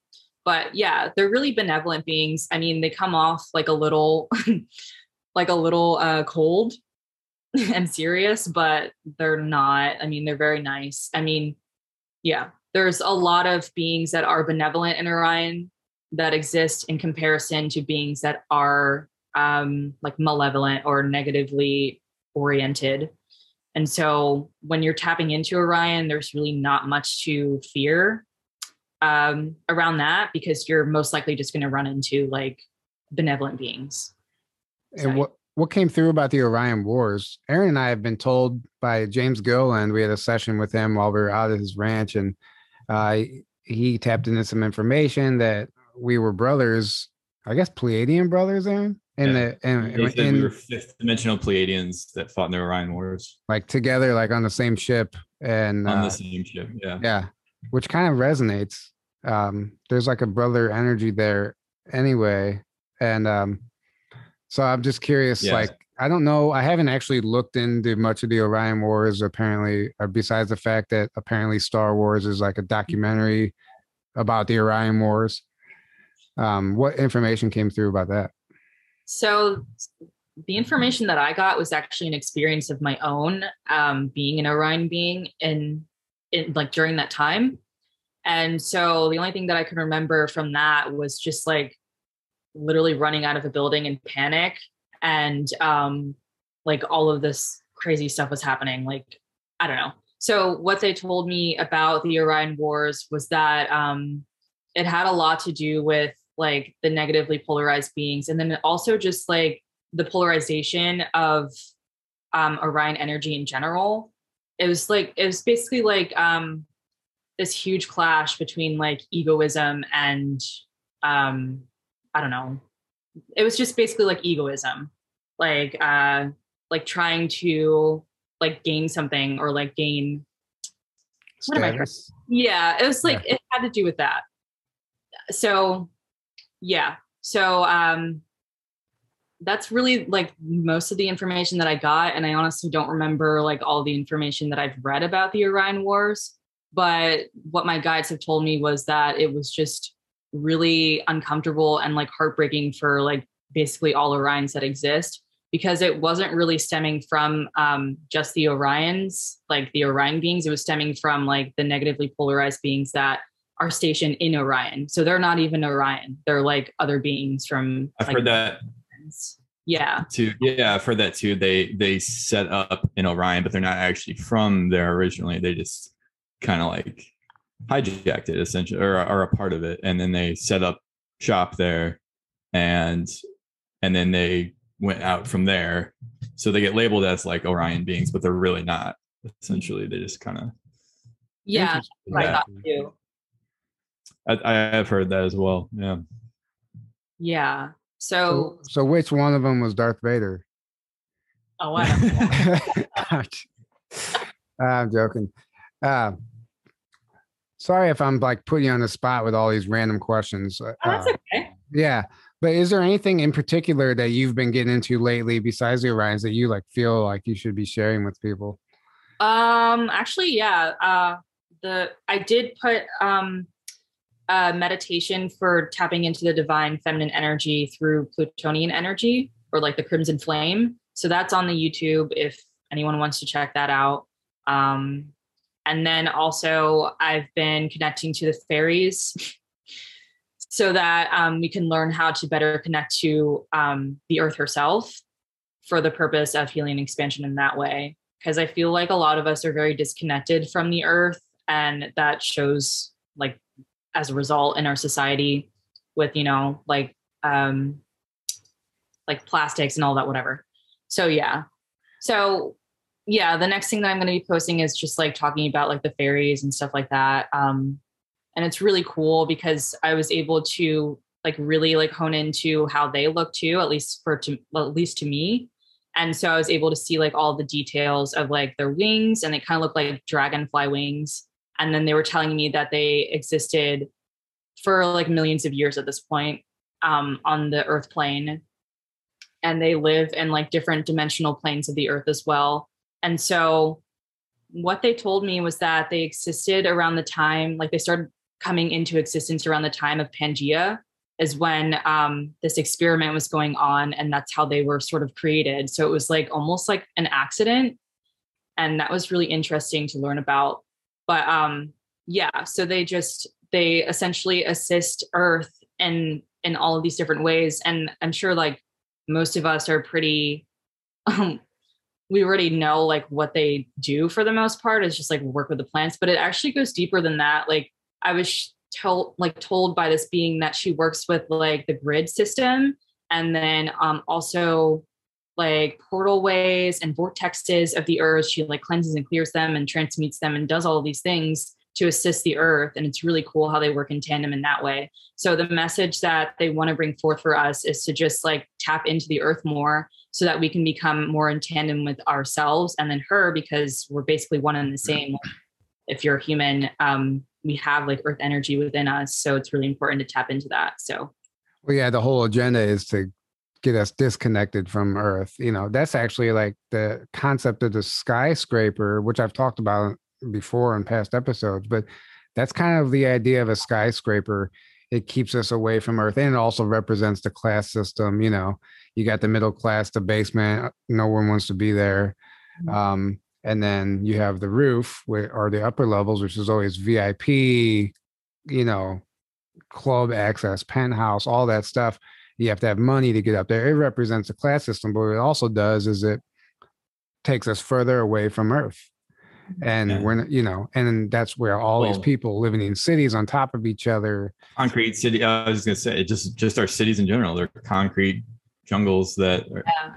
D: But yeah, they're really benevolent beings. I mean, they come off like a little like a little uh cold and serious, but they're not. I mean, they're very nice. I mean, yeah, there's a lot of beings that are benevolent in Orion that exist in comparison to beings that are um like malevolent or negatively oriented and so when you're tapping into Orion, there's really not much to fear um, around that because you're most likely just going to run into like benevolent beings.
B: And what what came through about the Orion Wars? Aaron and I have been told by James Gilliland. We had a session with him while we were out at his ranch, and uh, he tapped into some information that we were brothers. I guess Pleiadian brothers, Aaron in yeah. the in,
C: in, we were fifth dimensional Pleiadians that fought in the Orion Wars,
B: like together, like on the same ship, and
C: on uh, the same ship, yeah,
B: yeah, which kind of resonates. Um, there's like a brother energy there, anyway, and um, so I'm just curious, yes. like. I don't know. I haven't actually looked into much of the Orion Wars. Apparently, uh, besides the fact that apparently Star Wars is like a documentary about the Orion Wars. Um, what information came through about that?
D: So the information that I got was actually an experience of my own, um, being an Orion being in, in like during that time. And so the only thing that I can remember from that was just like literally running out of a building in panic and um like all of this crazy stuff was happening. Like, I don't know. So what they told me about the Orion Wars was that um it had a lot to do with like the negatively polarized beings and then also just like the polarization of um orion energy in general it was like it was basically like um this huge clash between like egoism and um i don't know. It was just basically like egoism. Like uh like trying to like gain something or like gain what am I yeah it was like yeah. it had to do with that. So yeah. So um that's really like most of the information that i got and i honestly don't remember like all the information that i've read about the orion wars but what my guides have told me was that it was just really uncomfortable and like heartbreaking for like basically all orions that exist because it wasn't really stemming from um, just the orions like the orion beings it was stemming from like the negatively polarized beings that are stationed in Orion. So they're not even Orion. They're like other beings from
C: I've
D: like,
C: heard that.
D: Yeah.
C: Too. Yeah, I've heard that too. They they set up in Orion, but they're not actually from there originally. They just kind of like hijacked it essentially or are a part of it. And then they set up shop there and and then they went out from there. So they get labeled as like Orion beings, but they're really not. Essentially, they just kind of
D: yeah, I thought too.
C: I, I have heard that as well. Yeah.
D: Yeah. So,
B: so, so which one of them was Darth Vader?
D: Oh wow.
B: I'm joking. Uh, sorry if I'm like putting you on the spot with all these random questions.
D: Oh, that's
B: Uh,
D: okay.
B: yeah. But is there anything in particular that you've been getting into lately besides the Orions that you like feel like you should be sharing with people?
D: Um, actually, yeah. Uh, the I did put um a meditation for tapping into the divine feminine energy through Plutonian energy or like the crimson flame. So that's on the YouTube if anyone wants to check that out. Um, and then also I've been connecting to the fairies so that um, we can learn how to better connect to um, the earth herself for the purpose of healing and expansion in that way because I feel like a lot of us are very disconnected from the earth, and that shows like as a result in our society with you know like um like plastics and all that whatever. So yeah. So yeah, the next thing that I'm going to be posting is just like talking about like the fairies and stuff like that. Um and it's really cool because I was able to like really like hone into how they look too, at least for to at least to me and so i was able to see like all the details of like their wings and they kind of look like dragonfly wings and then they were telling me that they existed for like millions of years at this point um, on the earth plane and they live in like different dimensional planes of the earth as well and so what they told me was that they existed around the time like they started coming into existence around the time of pangea is when um, this experiment was going on and that's how they were sort of created. So it was like almost like an accident. And that was really interesting to learn about. But um yeah so they just they essentially assist earth in in all of these different ways. And i'm sure like most of us are pretty um we already know like what they do for the most part is just like work with the plants but it actually goes deeper than that. Like i was told like told by this being that she works with like the grid system and then um also like portal ways and vortexes of the earth. She like cleanses and clears them and transmutes them and does all these things to assist the earth and it's really cool how they work in tandem in that way. So the message that they want to bring forth for us is to just like tap into the earth more so that we can become more in tandem with ourselves and then her because we're basically one and the same if you're a human um we have like earth energy within us so it's really important to tap into that so
B: Well, yeah, the whole agenda is to get us disconnected from Earth. You know, that's actually like the concept of the skyscraper, which I've talked about before in past episodes, but that's kind of the idea of a skyscraper. It keeps us away from Earth and it also represents the class system. You know, you got the middle class, the basement, uh, no one wants to be there. Mm-hmm. Um, and then you have the roof where or the upper levels, which is always VIP, you know, club access, penthouse, all that stuff. You have to have money to get up there. It represents a class system, but what it also does is it takes us further away from Earth. Mm-hmm. And
C: Yeah.
B: we're, you know, and that's where all these people living in cities on top of each other.
C: concrete city. I was gonna say, it just just our cities in general. They're concrete jungles that are,
D: Yeah.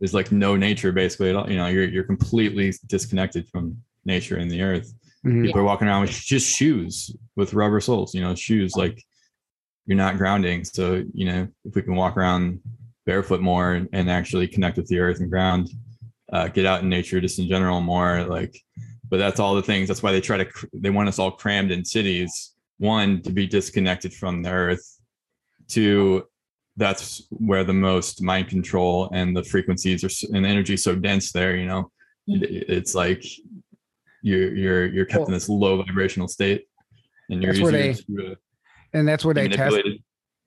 C: there's like no nature basically at all. You know, you're you're completely disconnected from nature and the earth.
B: Mhm.
C: People are walking around with just shoes with rubber soles. You know, shoes like you're not grounding. So you know, if we can walk around barefoot more and, and actually connect with the earth and ground, uh, get out in nature just in general more like. But that's all the things. That's why they try to. cr- They want us all crammed in cities. One to be disconnected from the earth. Two, that's where the most mind control and the frequencies are and energy so dense there. You know, it's like you're you're you're kept in this low vibrational state, and you're
B: That's where they-
C: to, uh,
B: And that's where they test.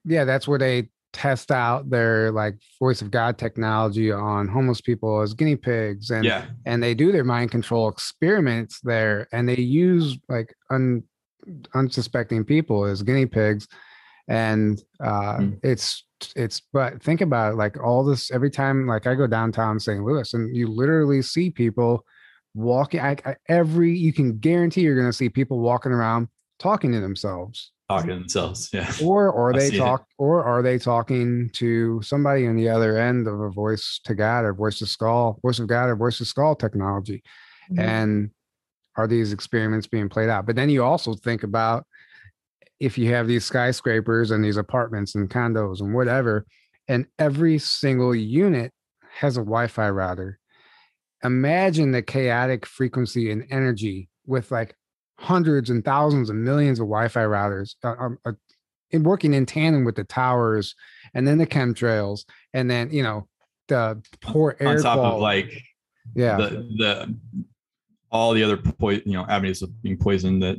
B: Yeah, that's where they test out their like voice of God technology on homeless people as guinea pigs. And
C: Yeah,
B: and they do their mind control experiments there and they use like un, unsuspecting people as guinea pigs and uh
C: Mm.
B: it's it's but think about it like all this every time like i go downtown st louis and you literally see people walking I, I, every you can guarantee you're going to see people walking around talking to themselves
C: talking to themselves. Yeah,
B: or are they
C: see it.
B: talk or are they talking to somebody on the other end of a voice to god or voice to skull voice of god or voice to skull technology and are these experiments being played out but then you also think about if you have these skyscrapers and these apartments and condos and whatever and every single unit has a wi-fi router imagine the chaotic frequency and energy with like hundreds and thousands and millions of Wi-Fi routers uh, um, uh, in working in tandem with the towers, and then the chemtrails, and then you know the poor air
C: on top
B: quality.
C: of like
B: yeah,
C: the the all the other po- you know avenues of being poisoned that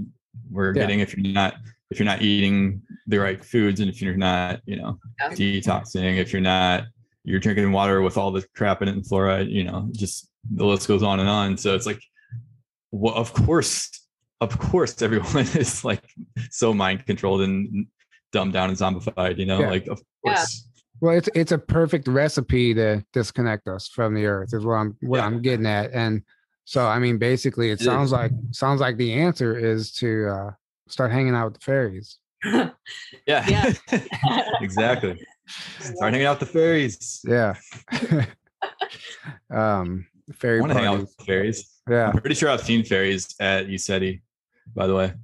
C: we're
B: Yeah.
C: getting if you're not if you're not eating the right foods and if you're not you know
D: Yeah.
C: detoxing if you're not you're drinking water with all the crap in it and fluoride you know just the list goes on and on so it's like well of course of course everyone is like so mind controlled and dumbed down and zombified you know
B: Yeah.
C: like of
D: Yeah.
C: course
B: Well, it's it's a perfect recipe to disconnect us from the earth is what I'm what
C: Yeah.
B: I'm getting at. And so I mean basically it
C: It
B: sounds like sounds like the answer is to uh start hanging out with the fairies.
C: yeah,
D: Yeah.
C: exactly start hanging out with the fairies
B: Yeah. um
C: i
B: fairy
C: want to hang out with fairies
B: Yeah.
C: I'm pretty sure I've seen fairies at ECETI, by the way.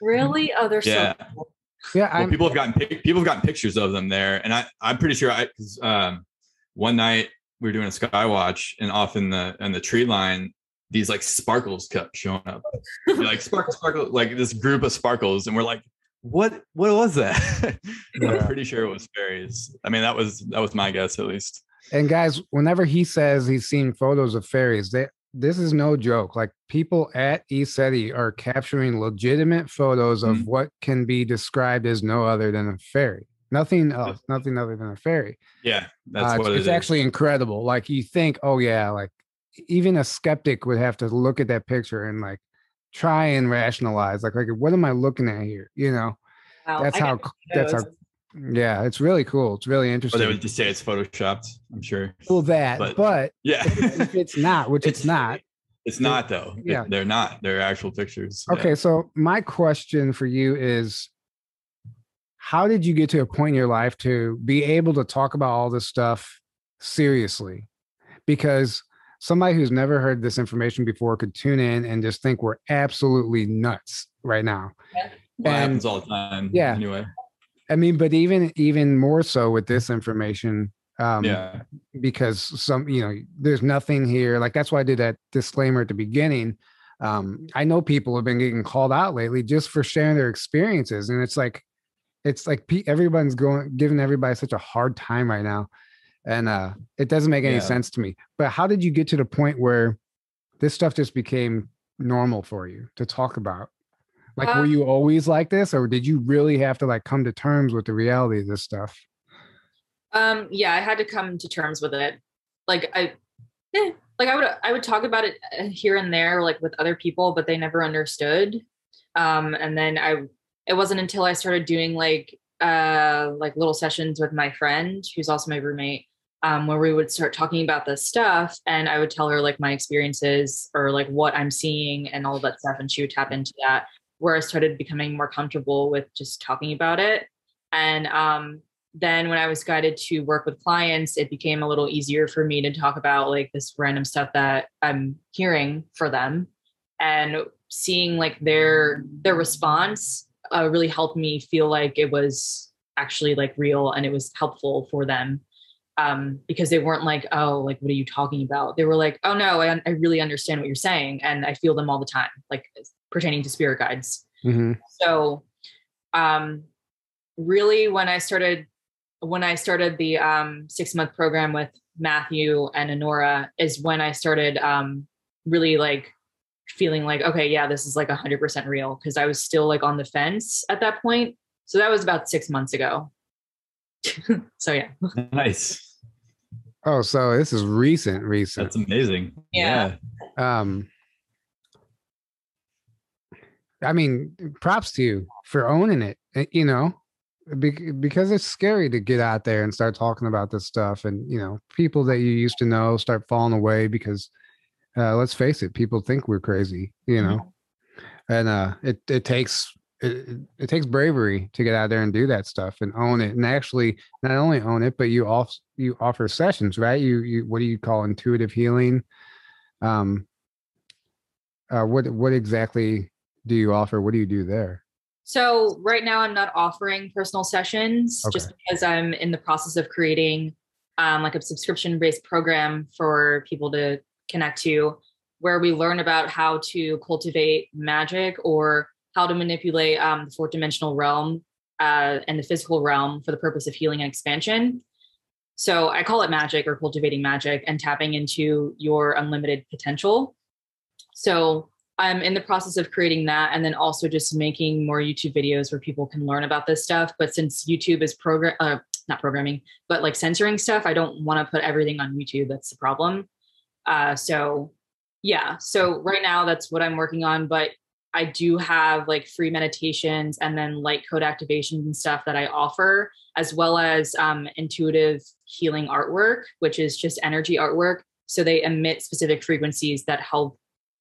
D: really? Oh, they're
C: Yeah.
D: so cool.
B: Yeah,
C: Well, people have gotten people have gotten pictures of them there, and I I'm pretty sure I 'cause, um one night we were doing a sky watch, and off in the in the tree line, these like sparkles kept showing up, like sparkle sparkle, like this group of sparkles, and we're like, what what was that?
B: Yeah.
C: I'm pretty sure it was fairies. I mean, that was that was my guess at least.
B: and guys, whenever he says he's seen photos of fairies, they this is no joke. Like people at ECETI are capturing legitimate photos of
C: Mhm.
B: what can be described as no other than a fairy. Nothing else, nothing other than a fairy.
C: Yeah, that's
B: Uh,
C: what
B: it's,
C: it
B: it's
C: is.
B: actually incredible. Like you think, oh yeah, like even a skeptic would have to look at that picture and like try and rationalize, like, like what am I looking at here? You know,
D: Wow.
B: that's
D: I
B: how that's how. Yeah, it's really cool. It's really
C: Or
B: interesting.
C: they would just say it's photoshopped. I'm sure.
B: well, that,
C: but-
B: but
C: Yeah,
B: if it's not, which it's, not.
C: It's not though. It-
B: Yeah.
C: they're not. They're actual pictures. Yeah.
B: Okay, so my question for you is how did you get to a point in your life to be able to talk about all this stuff seriously? Because somebody who's never heard this information before could tune in and just think we're absolutely nuts right now.
C: Well, it
B: and-
C: happens all the time.
B: Yeah.
C: Anyway.
B: I mean, but even even more so with this information, um,
C: yeah.
B: because some you know there's nothing here like that's why i did that disclaimer at the beginning um i know people have been getting called out lately just for sharing their experiences and it's like it's like pe- everyone's going giving everybody such a hard time right now and uh it doesn't make any
C: Yeah.
B: sense to me but how did you get to the point where this stuff just became normal for you to talk about like were
D: Um,
B: you always like this or did you really have to like come to terms with the reality of this stuff
D: Um, yeah, I had to come to terms with it. Like I, eh, like I would, I would talk about it uh, here and there, like with other people, but they never understood. Um, and then I, it wasn't until I started doing like, uh, like little sessions with my friend, who's also my roommate, um, where we would start talking about this stuff, and I would tell her like my experiences or like what I'm seeing and all that stuff, and she would tap into that. Where I started becoming more comfortable with just talking about it, and um, then when I was guided to work with clients, it became a little easier for me to talk about like this random stuff that I'm hearing for them and seeing like their their response uh, really helped me feel like it was actually like real and it was helpful for them um, because they weren't like oh like what are you talking about? They were like oh no I, I really understand what you're saying and I feel them all the time like pertaining to spirit guides.
B: Mhm.
D: so um really when i started when i started the um six month program with matthew and honora is when i started um really like feeling like okay yeah this is like 100% real because i was still like on the fence at that point. So that was about six months ago so yeah
C: Nice.
B: Oh, so this is recent, recent.
C: That's amazing.
D: Yeah.
B: um I mean, props to you for owning it, eh, you know, be- because it's scary to get out there and start talking about this stuff and, you know, people that you used to know start falling away because uh let's face it, people think we're crazy, you know. And uh it it takes it, it- takes bravery to get out there and do that stuff and own it and actually not only own it but you also you offer sessions right? You you what do you call intuitive healing? Um uh what what exactly do you offer? What do you do there?
D: So right now I'm not offering personal sessions just because I'm in the process of creating um, like a subscription based program for people to connect to, where we learn about how to cultivate magic or how to manipulate um, the fourth dimensional realm uh, and the physical realm for the purpose of healing and expansion. So I call it magic or cultivating magic and tapping into your unlimited potential. So I'm in the process of creating that and then also just making more YouTube videos where people can learn about this stuff. But since YouTube is program, uh, not programming, but like censoring stuff, I don't want to put everything on YouTube. That's the problem. Uh, so yeah, so right now that's what I'm working on. But I do have like free meditations and then light code activations and stuff that I offer, as well as um, intuitive healing artwork, which is just energy artwork. So they emit specific frequencies that help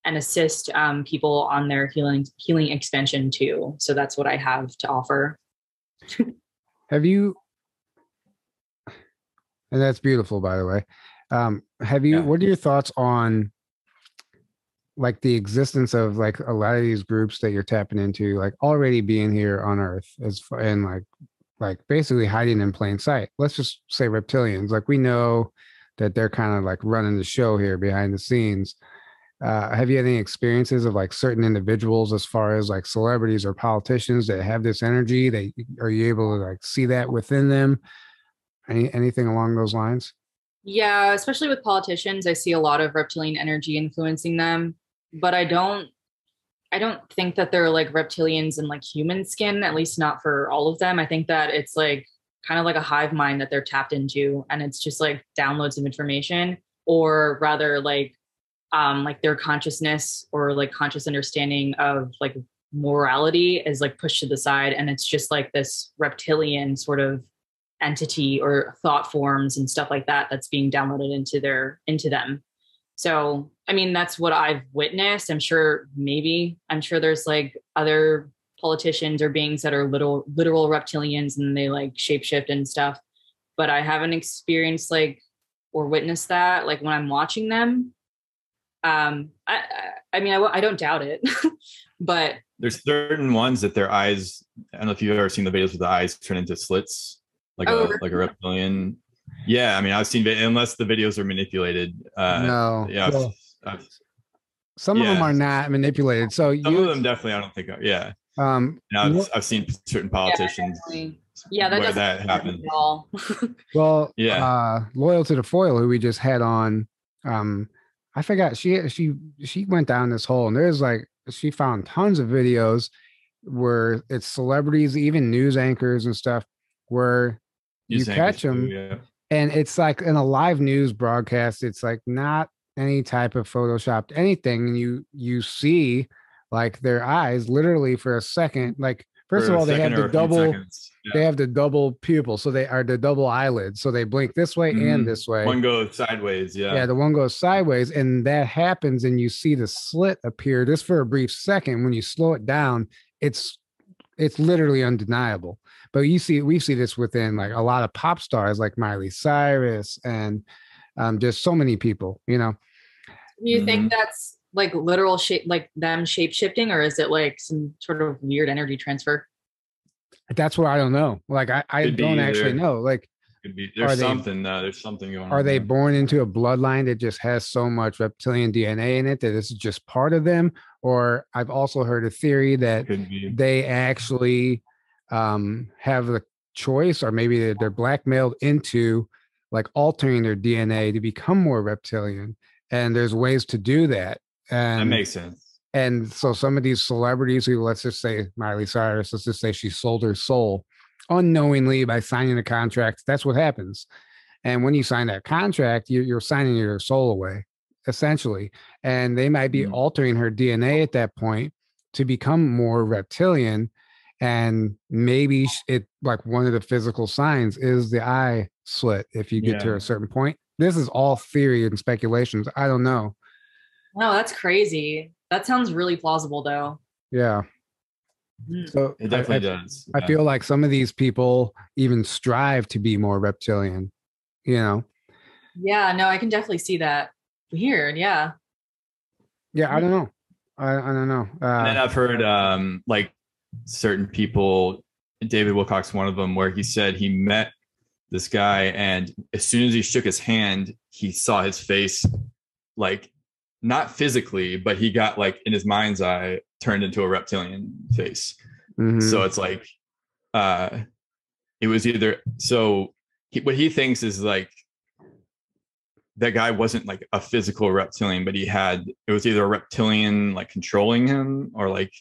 D: and assist um, people on their healing healing expansion too. So that's what I have to offer.
B: have you? And that's beautiful, by the way. Um, have you? Yeah. What are your thoughts on like the existence of like a lot of these groups that you're tapping into like already being here on earth as and like like basically hiding in plain sight. Let's just say reptilians like we know that they're kind of like running the show here behind the scenes. Uh, have you had any experiences of like certain individuals as far as like celebrities or politicians that have this energy they are you able to like see that within them? Any anything along those lines?
D: Yeah especially with politicians i see a lot of reptilian energy influencing them but I don't I don't think that they're like reptilians in like human skin, at least not for all of them. I think that it's like kind of like a hive mind that they're tapped into and it's just like downloads of information or rather like um like their consciousness or like conscious understanding of like morality is like pushed to the side and it's just like this reptilian sort of entity or thought forms and stuff like that that's being downloaded into their into them so, I mean, that's what I've witnessed. I'm sure maybe, I'm sure there's like other politicians or beings that are little literal reptilians and they like shapeshift and stuff. But I haven't experienced like or witnessed that like when I'm watching them. Um, I, I mean, I, I don't doubt it, but
C: there's certain ones that their eyes. I don't know if you've ever seen the videos with the eyes turn into slits, like oh, a like a reptilian. Yeah, I mean, I've seen unless the videos are manipulated. Uh,
B: no,
C: yeah, well, I've, I've,
B: some yeah. of them are not manipulated. So
C: some you, of them definitely, I don't think. Are, yeah, um, I've, I've seen certain politicians.
D: Yeah, yeah that doesn't that happen at all.
B: well, yeah, uh, loyal to the foil, who we just had on. Um, I forgot she she she went down this hole, and there's like she found tons of videos where it's celebrities, even news anchors and stuff, where news you catch them. Too, yeah and it's like in a live news broadcast it's like not any type of photoshopped anything and you you see like their eyes literally for a second like first for of all they have the double yeah. they have the double pupil so they are the double eyelids so they blink this way mm-hmm. and this way
C: one goes sideways yeah
B: yeah the one goes sideways and that happens and you see the slit appear just for a brief second when you slow it down it's it's literally undeniable but you see, we see this within like a lot of pop stars like Miley Cyrus and um, just so many people, you know.
D: You mm-hmm. think that's like literal shape, like them shape shifting, or is it like some sort of weird energy transfer?
B: That's what I don't know. Like I, I don't actually know. Like
C: be there's something uh, there's something going on.
B: are on they there. born into a bloodline that just has so much reptilian dna in it that this is just part of them or i've also heard a theory that they actually um, have the choice, or maybe they're blackmailed into like altering their DNA to become more reptilian. And there's ways to do that. And
C: that makes sense.
B: And so some of these celebrities who, let's just say Miley Cyrus, let's just say she sold her soul unknowingly by signing a contract. That's what happens. And when you sign that contract, you're, you're signing your soul away, essentially. And they might be mm-hmm. altering her DNA at that point to become more reptilian and maybe it like one of the physical signs is the eye slit if you get yeah. to a certain point. This is all theory and speculations i don't know.
D: No that's crazy. That sounds really plausible though.
B: Yeah.
C: Mm. so it definitely
B: I,
C: does
B: i feel like some of these people even strive to be more reptilian you know?
D: Yeah no i can definitely see that. Weird yeah.
B: Yeah i don't know. I, I don't know
C: uh, and i've heard um like certain people, David Wilcock's one of them, where he said he met this guy, and as soon as he shook his hand, he saw his face like not physically, but he got like in his mind's eye turned into a reptilian face.
B: Mhm.
C: So it's like uh it was either so he, what he thinks is like that guy wasn't like a physical reptilian, but he had it was either a reptilian like controlling him or like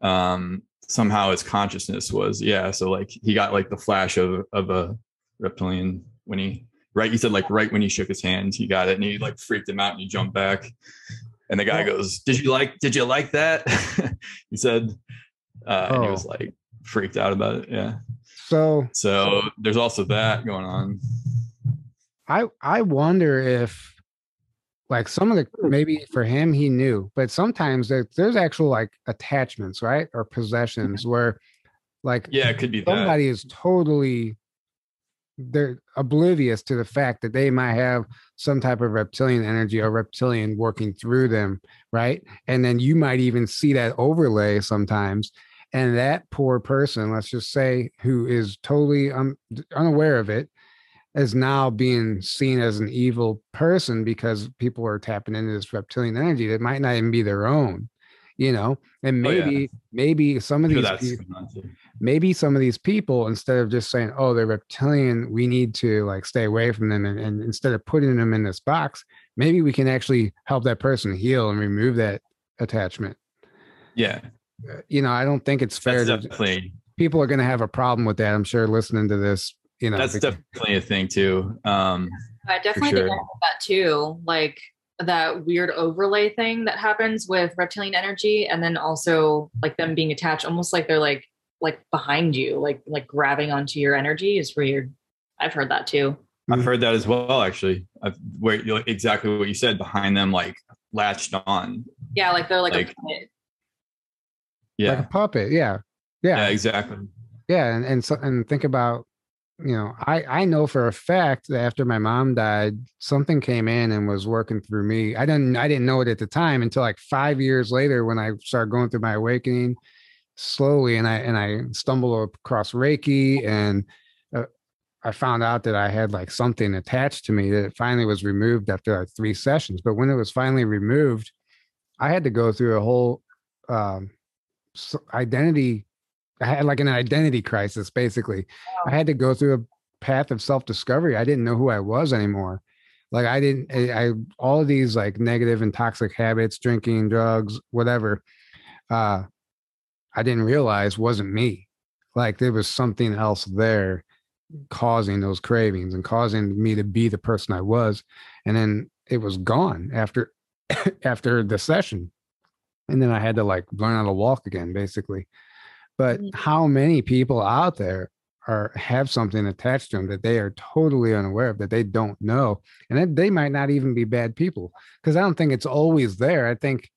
C: um somehow his consciousness was yeah so like he got like the flash of of a reptilian when he right he said like right when he shook his hands he got it and he like freaked him out and he jumped back. And the guy goes did you like did you like that? He said uh and he was like freaked out about it yeah.
B: So
C: so there's also that going on.
B: I I wonder if like some of the maybe for him he knew, but sometimes there, there's actual like attachments, right? Or possessions where like
C: yeah it could be
B: somebody is totally they're oblivious to the fact that they might have some type of reptilian energy or reptilian working through them, right? And then you might even see that overlay sometimes. And that poor person, let's just say, who is totally um, unaware of it, is now being seen as an evil person because people are tapping into this reptilian energy that might not even be their own, you know. And
C: Oh, yeah.
B: maybe, maybe some of
C: sure
B: these people,
C: going on too.
B: maybe some of these people instead of just saying oh they're reptilian we need to like stay away from them and, and instead of putting them in this box maybe we can actually help that person heal and remove that attachment
C: yeah
B: Uh, you know i don't think it's fair
C: that's
B: to
C: definitely
B: people are going to have a problem with that i'm sure listening to this you know
C: that's
B: because-
C: definitely a thing too um
D: I definitely
C: sure.
D: think that too. Like that weird overlay thing that happens with reptilian energy, and then also like them being attached, almost like they're like like behind you, like like grabbing onto your energy is weird. I've heard that too.
C: I've hmm. heard that as well, actually. I've, where you know, exactly what you said behind them, like latched on.
D: Yeah, like they're like,
C: Like-
D: a puppet.
C: Yeah,
B: like a puppet yeah
C: yeah,
B: yeah
C: exactly.
B: yeah and and so and think about you know i i know for a fact that after my mom died something came in and was working through me. I didn't i didn't know it at the time until like five years later when i started going through my awakening slowly and i and i stumbled across reiki and uh, i found out that i had like something attached to me that finally was removed after like three sessions. But when it was finally removed i had to go through a whole um identity i had like an identity crisis basically I had to go through a path of self discovery. I didn't know who I was anymore. Like I didn't, I, I all of these like negative and toxic habits, drinking, drugs, whatever. Uh, I didn't realize wasn't me. Like there was something else there causing those cravings and causing me to be the person I was. And then it was gone after after the session. And then I had to like learn how to walk again, basically. But
D: Mhm.
B: how many people out there are have something attached to them that they are totally unaware of that they don't know and then they might not even be bad people because i don't think it's always there i think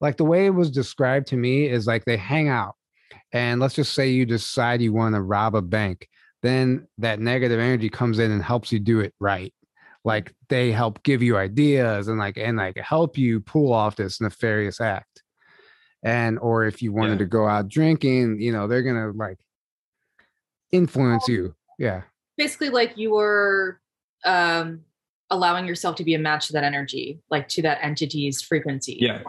B: like the way it was described to me is like they hang out and let's just say you decide you want to rob a bank then that negative energy comes in and helps you do it right like they help give you ideas and like and like help you pull off this nefarious act and or if you wanted
C: Yeah.
B: to go out drinking you know they're gonna like influence you yeah
D: basically like you were um allowing yourself to be a match to that energy, like to that entity's frequency.
C: Yeah,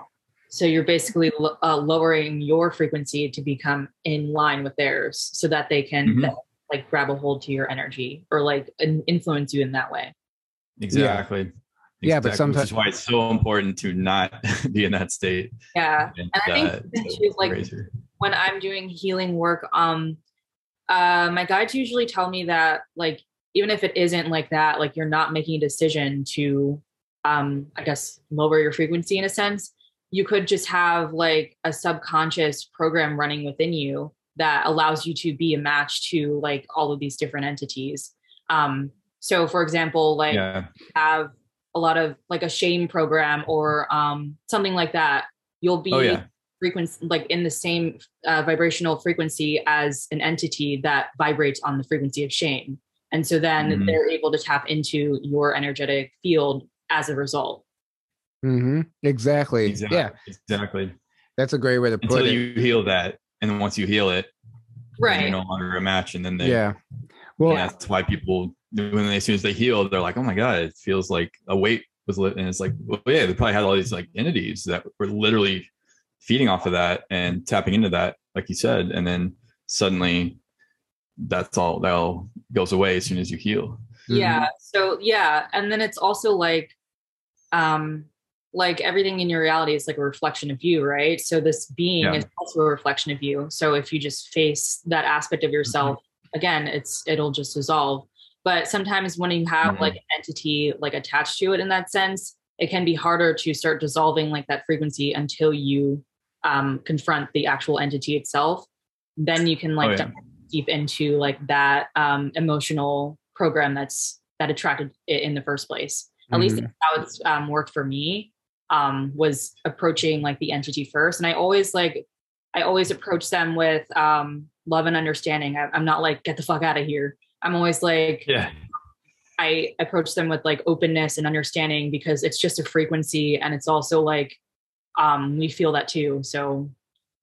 D: So you're basically lo- uh, lowering your frequency to become in line with theirs, so that they can
C: Mhm.
D: then, like grab a hold to your energy or like in- influence you in that way.
C: exactly.
B: Yeah, but
C: Exactly,
B: someti-
C: which is why it's so important to not be in that state.
D: Yeah,
C: And,
D: and I
C: uh,
D: think that
C: to
D: like
C: raise
D: when I'm doing healing work, um, uh, my guides usually tell me that like even if it isn't like that, like you're not making a decision to, um, I guess lower your frequency in a sense. You could just have like a subconscious program running within you that allows you to be a match to like all of these different entities. Um, so, for example, like
C: yeah,
D: have a lot of like a shame program or um, something like that, you'll be
C: oh yeah,
D: frequency like in the same uh, vibrational frequency as an entity that vibrates on the frequency of shame. And so then
C: Mhm.
D: they're able to tap into your energetic field as a result.
B: Hmm exactly.
C: exactly,
B: yeah.
C: exactly.
B: that's a great way to put
C: Until
B: it.
C: you heal that, and then once you heal it,
D: right
C: you're no longer a match, and then they,
B: yeah. Well
C: and that's why people when they, as soon as they heal, they're like, oh my god, it feels like a weight was lit. And it's like well yeah they probably had all these like entities that were literally feeding off of that and tapping into that like you said and then suddenly that's all that all goes away as soon as you heal.
D: Yeah so yeah and then it's also like um like everything in your reality is like a reflection of you right? So this being
C: Yeah.
D: is also a reflection of you. So if you just face that aspect of yourself again it's it'll just dissolve but sometimes when you have
C: Mhm.
D: like an entity like attached to it in that sense it can be harder to start dissolving like that frequency until you um confront the actual entity itself then you can like
C: Oh, yeah.
D: deep into like that um emotional program that's that attracted it in the first place at least
B: Mhm.
D: that's how it's um, worked for me um, was approaching like the entity first and i always like i always approach them with um, love and understanding I, i'm not like get the fuck out of here i'm always like
C: yeah.
D: I approach them with like openness and understanding because it's just a frequency and it's also like um, we feel that too. So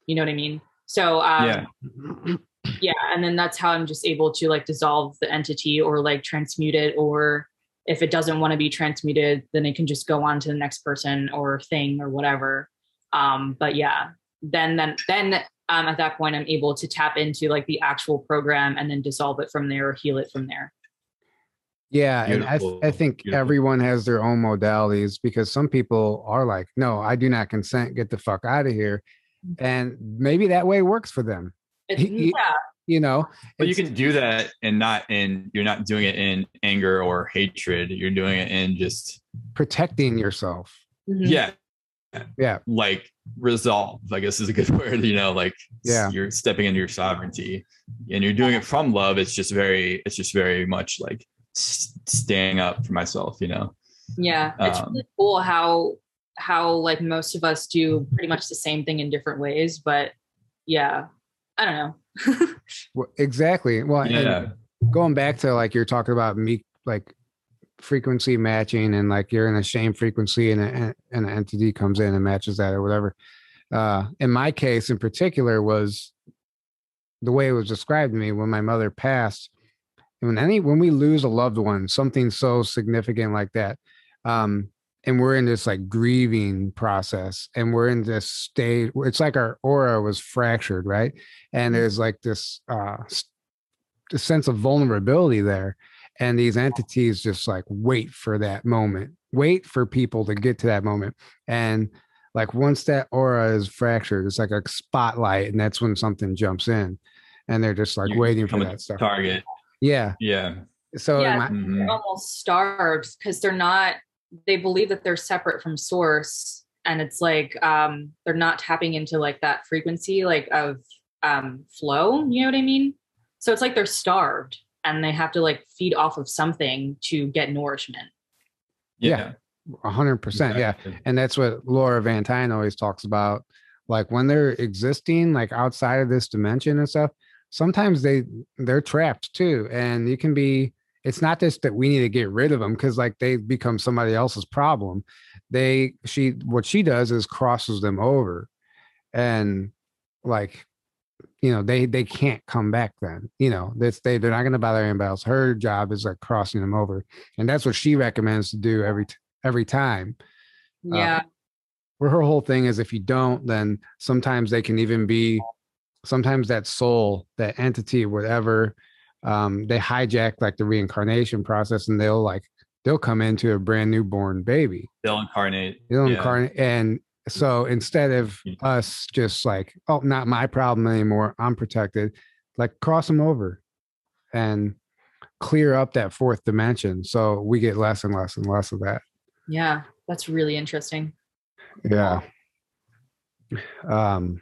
D: you know what i mean? So um,
C: yeah.
D: yeah and then that's how i'm just able to like dissolve the entity or like transmute it or if it doesn't want to be transmuted then it can just go on to the next person or thing or whatever. Um but yeah then then then um at that point i'm able to tap into like the actual program and then dissolve it from there or heal it from there
B: Yeah, and I, th- I think
C: beautiful.
B: everyone has their own modalities because some people are like, "No, I do not consent. Get the fuck out of here," and maybe that way works for them.
D: It's,
B: He- he-
D: yeah
B: You know,
C: but you can do that and not in you're not doing it in anger or hatred you're doing it in just
B: protecting yourself.
D: Mhm.
C: yeah
B: Yeah.
C: like resolve i guess is a good word you know like
B: Yeah.
C: you're stepping into your sovereignty and you're doing it from love it's just very it's just very much like staying up for myself you know
D: yeah it's
C: Um,
D: really cool how how like most of us do pretty much the same thing in different ways but yeah i don't know
B: Well, exactly. Well,
C: yeah
B: going back to like you're talking about me, like frequency matching, and like you're in a shame frequency, and a, and an entity comes in and matches that or whatever. Uh, in my case, in particular, was the way it was described to me when my mother passed. When any when we lose a loved one, something so significant like that, um, and we're in this like grieving process, and we're in this state. It's like our aura was fractured, right? And there's like this uh, this sense of vulnerability there, and these entities just like wait for that moment, wait for people to get to that moment, and like once that aura is fractured, it's like a spotlight, and that's when something jumps in, and they're just like
C: You
B: waiting for that stuff.
C: target
B: Yeah.
C: yeah
B: So
D: Yeah.
B: am I-
C: Mhm.
D: they're almost starved because they're not they believe that they're separate from source and it's like um they're not tapping into like that frequency like of um flow you know what i mean so it's like they're starved and they have to like feed off of something to get nourishment
B: Yeah. a hundred percent. Yeah. And that's what Laura Van Tyne always talks about. Like when they're existing, like outside of this dimension and stuff, sometimes they they're trapped too. And you can be. It's not just that we need to get rid of them because like they become somebody else's problem. They she what she does is crosses them over, and like you know they they can't come back then you know this they they're not going to bother anybody else her job is like crossing them over and that's what she recommends to do every every time.
D: Yeah.
B: where her whole thing is if you don't then sometimes they can even be sometimes that soul that entity whatever um they hijack like the reincarnation process and they'll like they'll come into a brand new born baby.
C: They'll incarnate.
B: They'll
C: yeah.
B: incarnate and so instead of us just like oh not my problem anymore i'm protected like cross them over and clear up that fourth dimension so we get less and less and less of that
D: yeah that's really interesting
B: Yeah. Um,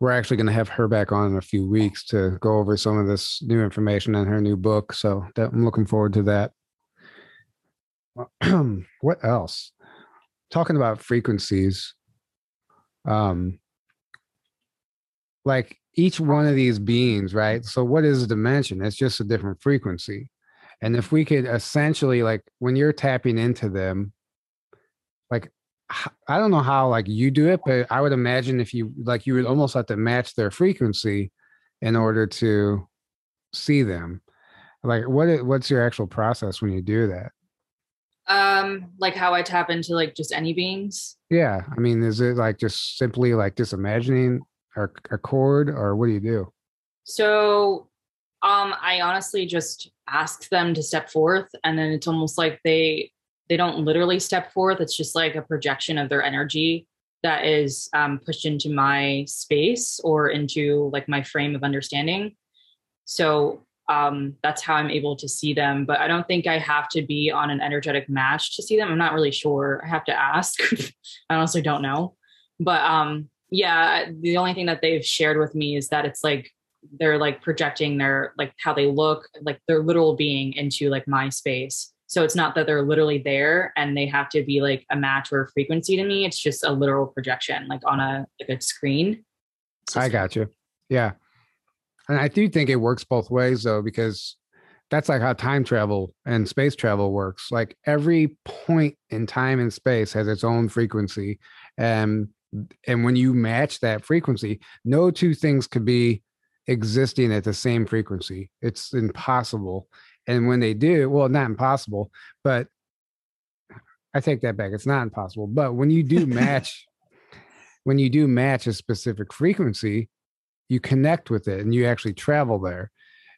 B: we're actually going to have her back on in a few weeks to go over some of this new information in her new book. So that, I'm looking forward to that. what else? Talking about frequencies. Um, like each one of these beings, right? So what is a dimension? It's just a different frequency. And if we could essentially like when you're tapping into them, like i don't know how like you do it, but I would imagine if you like you would almost have to match their frequency in order to see them. Like what what's your actual process when you do that?
D: Um, like how I tap into like just any beings.
B: Yeah. I mean, is it like just simply like just imagining a, a chord or what do you do?
D: So um I honestly just ask them to step forth and then it's almost like they they don't literally step forth. It's just like a projection of their energy that is um, pushed into my space or into like my frame of understanding. So um, that's how I'm able to see them. But I don't think I have to be on an energetic match to see them. I'm not really sure. I have to ask. I honestly don't know. But um, yeah, the only thing that they've shared with me is that it's like they're like projecting their like how they look, like their literal being into like my space. So it's not that they're literally there and they have to be like a match or a frequency to me. It's just a literal projection, like on a like a screen.
B: I got you. Yeah. And I do think it works both ways though, because that's like how time travel and space travel works. Like every point in time and space has its own frequency. And and when you match that frequency, no two things could be existing at the same frequency. It's impossible. And when they do, well, not impossible, but I take that back. It's not impossible. But when you do match, when you do match a specific frequency, you connect with it and you actually travel there.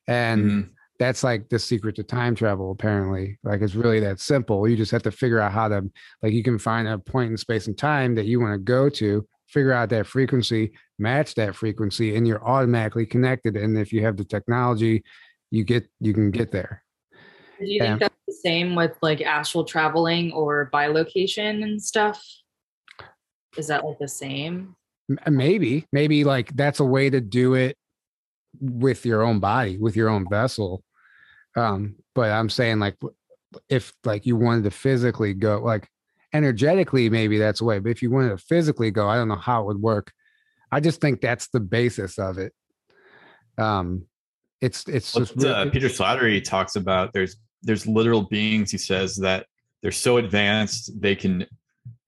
B: And mm-hmm. that's like the secret to time travel, apparently. Like it's really that simple. You just have to figure out how to, like, you can find a point in space and time that you want to go to, figure out that frequency, match that frequency, and you're automatically connected. And if you have the technology, you get you can get there.
D: Do you think that's the same with like astral traveling or bilocation and stuff? Is that like the same?
B: Maybe, maybe like that's a way to do it with your own body, with your own vessel. Um, but I'm saying like if like you wanted to physically go like energetically, maybe that's a way. But if you wanted to physically go, I don't know how it would work. I just think that's the basis of it. Um, it's it's
C: just really, uh, Peter Slattery talks about there's there's literal beings. He says that they're so advanced they can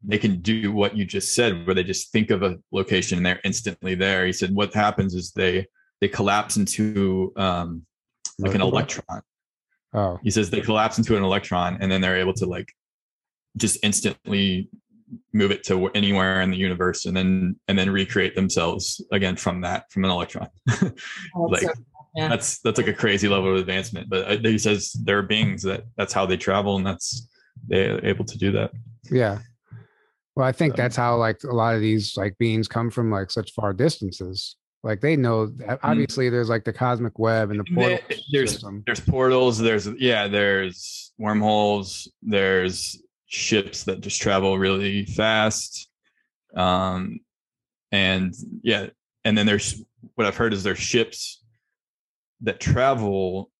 C: they can do what you just said, where they just think of a location and they're instantly there. He said what happens is they they collapse into um, like an electron.
B: Oh,
C: he says they collapse into an electron and then they're able to like just instantly move it to anywhere in the universe and then and then recreate themselves again from that from an electron oh, like so yeah. that's that's like a crazy level of advancement but uh, he says there are beings that that's how they travel and that's they're able to do that
B: yeah well i think so. that's how like a lot of these like beings come from like such far distances like they know mm-hmm. obviously there's like the cosmic web and the portal
C: there's system. there's portals there's yeah there's wormholes there's ships that just travel really fast um and yeah and then there's what i've heard is there's ships that travel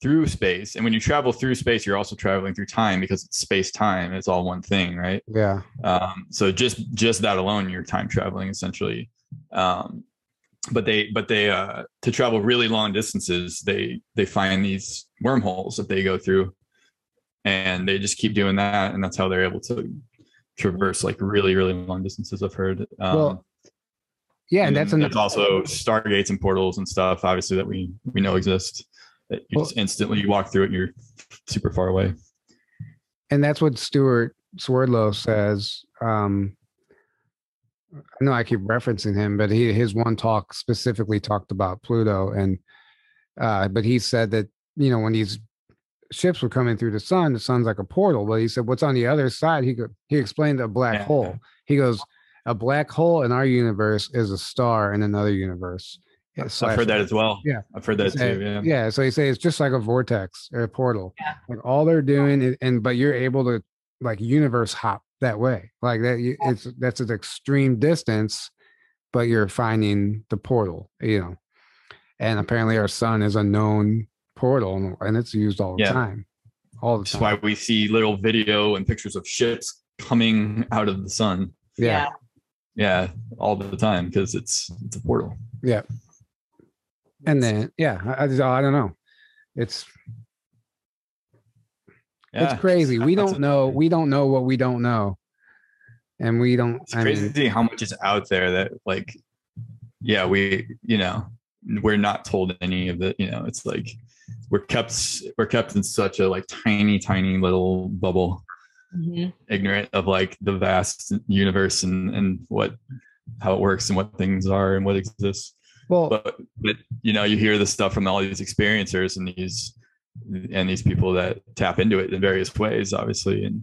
C: through space. And when you travel through space you're also traveling through time because it's space time it's all one thing right?
B: Yeah.
C: Um, so just just that alone you're time traveling essentially. Um, but they but they uh, to travel really long distances they they find these wormholes that they go through. And they just keep doing that. And that's how they're able to traverse like really really long distances i've heard. Um, well,
B: yeah, and, that's
C: there's also stargates and portals and stuff, obviously that we we know exist. That you well, just instantly you walk through it, and you're super far away.
B: And that's what Stewart Swerdlow says. Um, I know I keep referencing him, but he his one talk specifically talked about Pluto, and uh, but he said that you know when these ships were coming through the sun, the sun's like a portal. But he said, what's on the other side? He could he explained a black yeah. hole. He goes, a black hole in our universe is a star in another universe.
C: I've heard that as well.
B: Yeah,
C: I've heard that too. Yeah,
B: yeah. So you say it's just like a vortex or a portal. Yeah. Like all they're doing, is, and but you're able to like universe hop that way. Like that, it's that's an extreme distance, but you're finding the portal. You know, and apparently our sun is a known portal, and it's used all the yeah. time. All the
C: That's
B: time.
C: why we see little video and pictures of ships coming out of the sun.
B: yeah. yeah
C: yeah all the time because it's it's a portal
B: yeah and then yeah i, I don't know. It's yeah. it's crazy. We don't know we don't know what we don't know. And we don't
C: it's crazy mean, how much is out there that like yeah we you know we're not told any of it you know it's like we're kept we're kept in such a like tiny tiny little bubble.
D: Mhm.
C: ignorant of like the vast universe and and what how it works and what things are and what exists
B: Well,
C: but but you know you hear this stuff from all these experiencers and these and these people that tap into it in various ways obviously and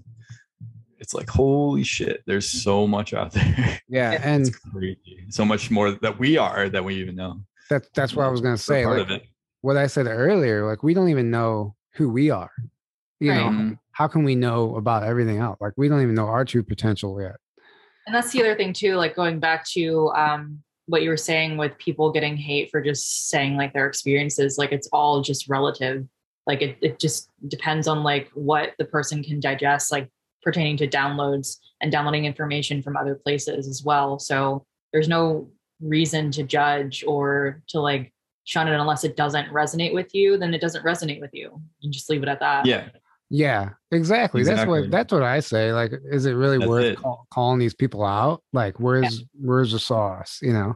C: it's like holy shit there's so much out there
B: yeah, and
C: crazy so much more that we are that we even know
B: that's that's what I was gonna say.
C: part
B: Like
C: of it
B: what I said earlier, like we don't even know who we are. You
D: Right.
B: know,
C: Mhm.
B: how can we know about everything else? Like we don't even know our true potential yet.
D: And that's the other thing too, like going back to um, what you were saying with people getting hate for just saying like their experiences, like it's all just relative. Like it, it just depends on like what the person can digest, like pertaining to downloads and downloading information from other places as well. So there's no reason to judge or to like shun it unless it doesn't resonate with you, then it doesn't resonate with you. and just leave it at that.
C: yeah
B: Yeah, exactly. That's what that's what I say. Like, is it really
C: That's
B: worth
C: it.
B: call, calling these people out? Like, where's where's the sauce? You know.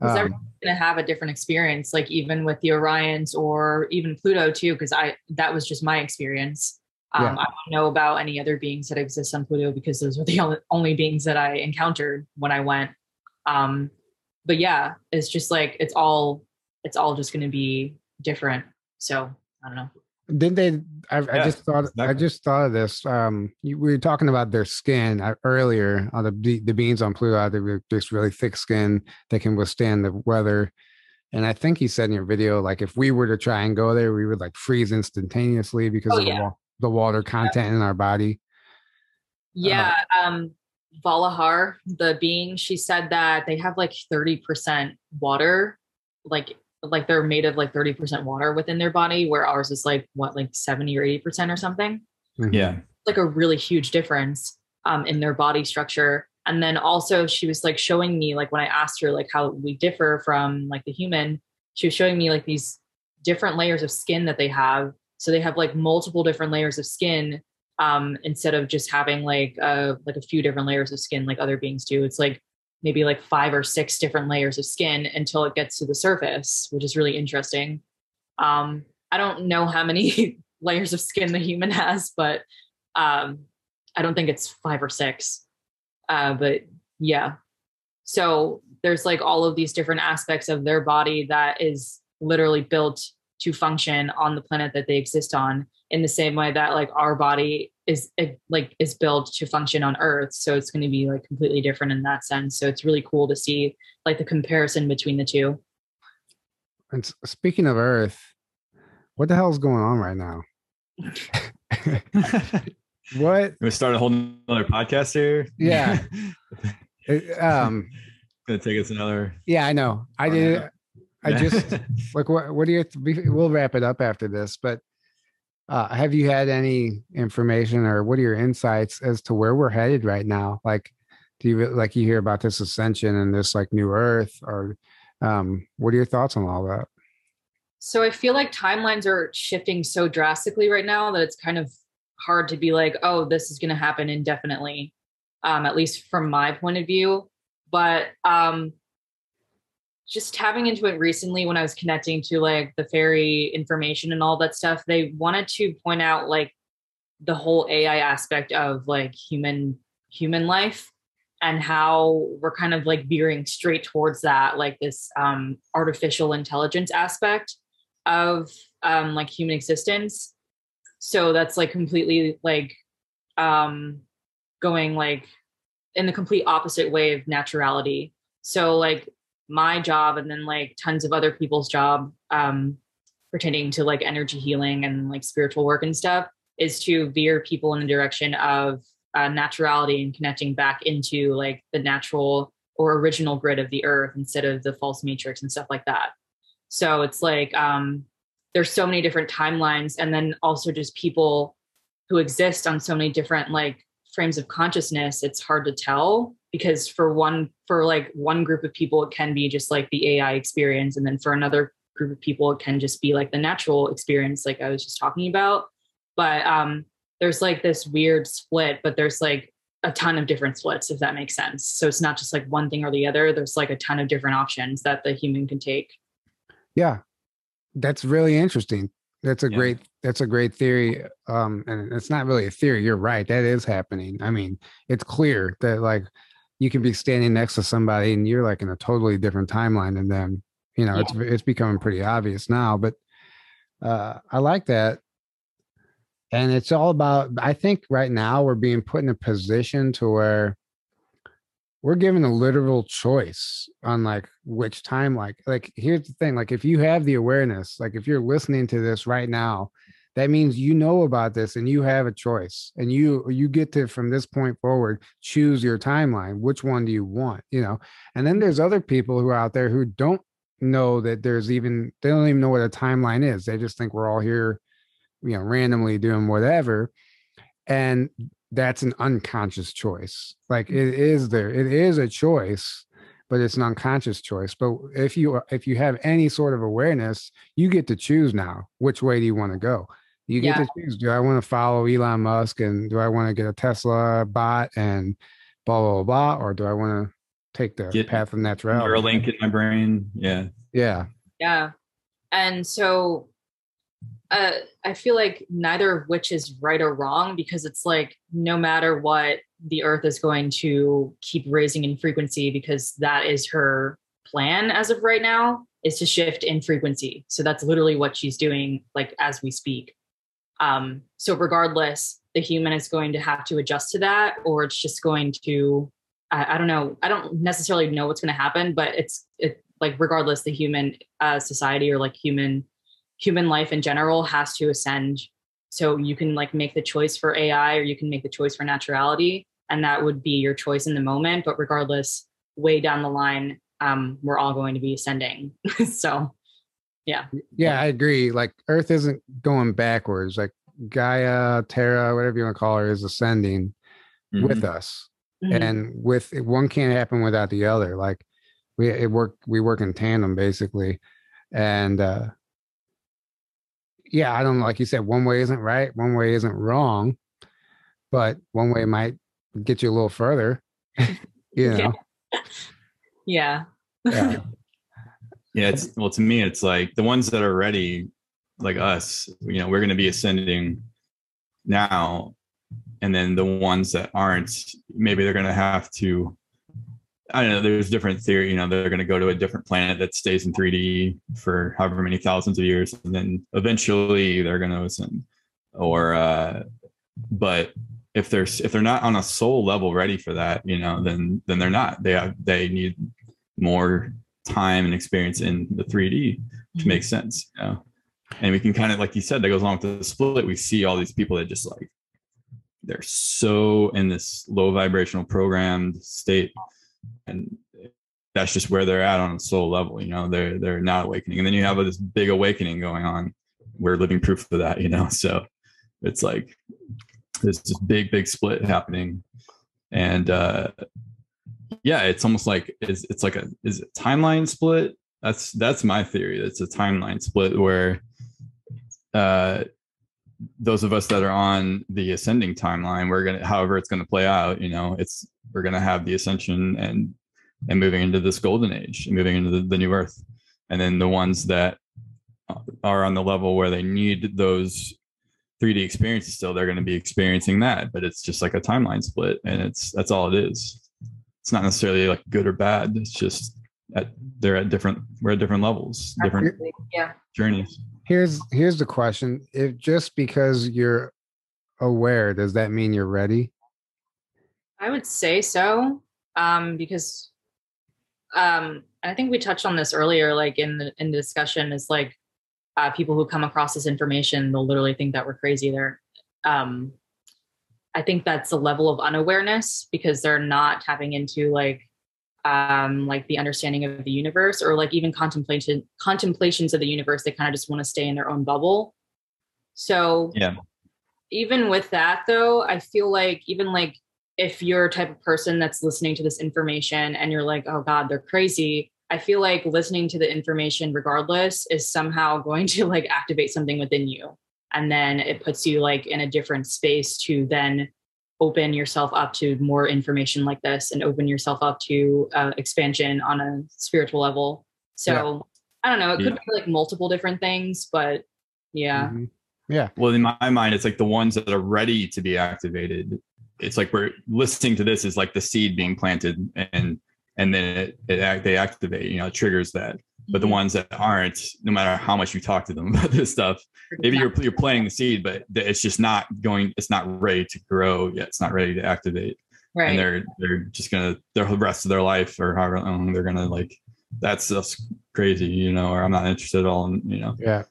D: Because
B: Um,
D: everyone's going to have a different experience, like even with the Orions or even Pluto too. Because I that was just my experience. Um,
B: Yeah.
D: I don't know about any other beings that exist on Pluto because those were the only, only beings that I encountered when I went. Um, but yeah, it's just like it's all it's all just going to be different. So I don't know.
B: Didn't they? I, I just thought. I just thought of this. Um, you, we were talking about their skin uh, earlier. On the the beans on Pluto they have just really thick skin that can withstand the weather. And I think he said in your video, like if we were to try and go there, we would like freeze instantaneously because
D: Oh,
B: of the,
D: yeah.
B: wa- the water content in our body.
D: Yeah, um, Valahar, the being, she said that they have like 30% water, like like they're made of like 30% water within their body, where ours is like what, like 70 or 80% or something.
B: Mhm.
C: yeah
D: Like a really huge difference um in their body structure. And then also she was like showing me like when I asked her like how we differ from like the human, she was showing me like these different layers of skin that they have. So they have like multiple different layers of skin um instead of just having like uh like a few different layers of skin like other beings do it's like maybe like five or six different layers of skin until it gets to the surface which is really interesting. Um i don't know how many layers of skin the human has but um i don't think it's five or six. Uh but yeah. So there's like all of these different aspects of their body that is literally built to function on the planet that they exist on in the same way that like our body is it, like is built to function on earth so it's going to be like completely different in that sense so it's really cool to see like the comparison between the two
B: And speaking of Earth, what the hell's going on right now? what?
C: we start a whole nother podcast here
B: Yeah. It- um.
C: gonna take us another
B: Yeah, I know. I did. I just like what what do you we- we'll wrap it up after this but uh have you had any information or what are your insights as to where we're headed right now? Like do you like you hear about this ascension and this like new earth or um what are your thoughts on all that?
D: So i feel like timelines are shifting so drastically right now that it's kind of hard to be like oh this is going to happen indefinitely um at least from my point of view. But um just tapping into it recently when I was connecting to like the fairy information and all that stuff, they wanted to point out like the whole AI aspect of like human human life and how we're kind of like veering straight towards that, like this um, artificial intelligence aspect of um, like human existence. So that's like completely like um, going like in the complete opposite way of naturality. So like my job and then like tons of other people's job um pertaining to like energy healing and like spiritual work and stuff is to veer people in the direction of uh, naturality and connecting back into like the natural or original grid of the earth instead of the false matrix and stuff like that. So it's like um there's so many different timelines and then also just people who exist on so many different like frames of consciousness it's hard to tell because for one for like one group of people it can be just like the ai experience and then for another group of people it can just be like the natural experience like i was just talking about but um there's like this weird split but there's like a ton of different splits if that makes sense so it's not just like one thing or the other there's like a ton of different options that the human can take
B: yeah that's really interesting That's a
C: Yeah.
B: great that's a great theory. Um, and it's not really a theory. You're right. That is happening. I mean, it's clear that like you can be standing next to somebody and you're like in a totally different timeline than them. You know, it's it's becoming pretty obvious now. But uh, I like that. And it's all about. I think right now we're being put in a position to where we're given a literal choice on like which time like like here's the thing like if you have the awareness like if you're listening to this right now that means you know about this and you have a choice and you you get to from this point forward choose your timeline. Which one do you want you know? And then there's other people who are out there who don't know that there's even they don't even know what a timeline is. They just think we're all here you know randomly doing whatever. And that's an unconscious choice. Like it is there it is a choice but it's an unconscious choice. But if you if you have any sort of awareness you get to choose now which way do you want to go you get
D: Yeah.
B: to choose do i want to follow elon musk and do i want to get a tesla bot and blah blah blah, blah or do i want to take the
C: Get
B: path of natural
C: Neuralink in my brain. Yeah.
B: yeah
D: Yeah. And so uh, I feel like neither of which is right or wrong because it's like no matter what, the earth is going to keep raising in frequency because that is her plan as of right now is to shift in frequency. So that's literally what she's doing, like as we speak. Um, so regardless, the human is going to have to adjust to that, or it's just going to, I, I don't know, I don't necessarily know what's going to happen, but it's it like regardless, the human uh, society or like human human life in general has to ascend. So you can like make the choice for AI or you can make the choice for naturality, and that would be your choice in the moment. But regardless, way down the line, um, we're all going to be ascending. so
B: yeah Yeah, i agree like earth isn't going backwards like gaia terra whatever you want to call her is ascending with
C: Mhm.
B: us
D: mhm.
B: and with one can't happen without the other like we it work we work in tandem basically and uh yeah i don't like you said one way isn't right one way isn't wrong but one way might get you a little further you know
D: yeah.
B: yeah
C: Yeah, it's well to me, it's like the ones that are ready, like us, you know, we're gonna be ascending now. And then the ones that aren't, maybe they're gonna have to I don't know, there's different theory, you know, they're gonna go to a different planet that stays in 3D for however many thousands of years, and then eventually they're gonna ascend. Or uh but if there's if they're not on a soul level ready for that, you know, then then they're not. They have they need more time and experience in the 3D to make sense, you know. And we can kind of, like you said, that goes along with the split. We see all these people that just like they're so in this low vibrational programmed state, and that's just where they're at on a soul level. You know, they're they're not awakening, and then you have this big awakening going on. We're living proof of that, you know. So it's like there's this big, big split happening, and uh yeah it's almost like is it's like a is it timeline split? That's that's my theory it's a timeline split where uh those of us that are on the ascending timeline we're gonna however it's gonna play out you know it's we're gonna have the ascension and and moving into this golden age and moving into the, the new earth. And then the ones that are on the level where they need those 3d experiences still they're going to be experiencing that but it's just like a timeline split and it's that's all it is it's not necessarily like good or bad. It's just at they're at different we're at different levels, different
D: Absolutely. Yeah.
C: journeys.
B: here's here's the question if just because you're aware does that mean you're ready
D: I would say so, um, because um, and I think we touched on this earlier, like in the in the discussion, is like uh, people who come across this information, they'll literally think that we're crazy. They're, um, I think that's a level of unawareness because they're not tapping into like um, like the understanding of the universe or like even contemplation contemplations of the universe. They kind of just want to stay in their own bubble. So
C: Yeah.
D: even with that though, I feel like even like if you're a type of person that's listening to this information and you're like, oh God, they're crazy. I feel like listening to the information regardless is somehow going to like activate something within you. And then it puts you like in a different space to then open yourself up to more information like this and open yourself up to uh, expansion on a spiritual level. So I don't know, it could
C: Yeah.
D: be like multiple different things, but Yeah.
B: Mhm. Yeah.
C: Well, in my mind, it's like the ones that are ready to be activated. It's like we're listening to this is like the seed being planted, and and then it, it act, they activate. You know, it triggers that. But the
D: Mhm.
C: ones that aren't, no matter how much you talk to them about this stuff, maybe you're you're planting the seed, but it's just not going. It's not ready to grow yet. It's not ready to activate,
D: right.
C: and they're they're just gonna the rest of their life or however long they're gonna like. That's just crazy, you know. Or I'm not interested at all, in, you know
B: Yeah.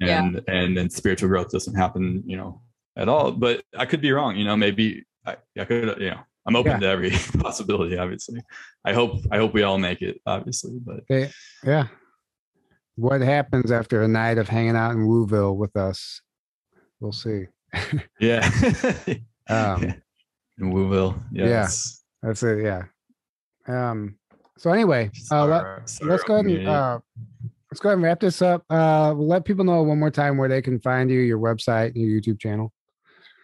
D: Yeah.
C: and and then spiritual growth doesn't happen you know at all but i could be wrong you know maybe i, I could you know i'm open
B: Yeah.
C: to every possibility obviously i hope i hope we all make it obviously but
B: They, yeah. What happens after a night of hanging out in Wooville with us? We'll see.
C: yeah
B: Um,
C: and we will
B: Yeah. That's it. Yeah. Um. So anyway, uh, let, let's go ahead and uh, let's go ahead and wrap this up. Uh, we'll let people know one more time where they can find you, your website, your YouTube channel.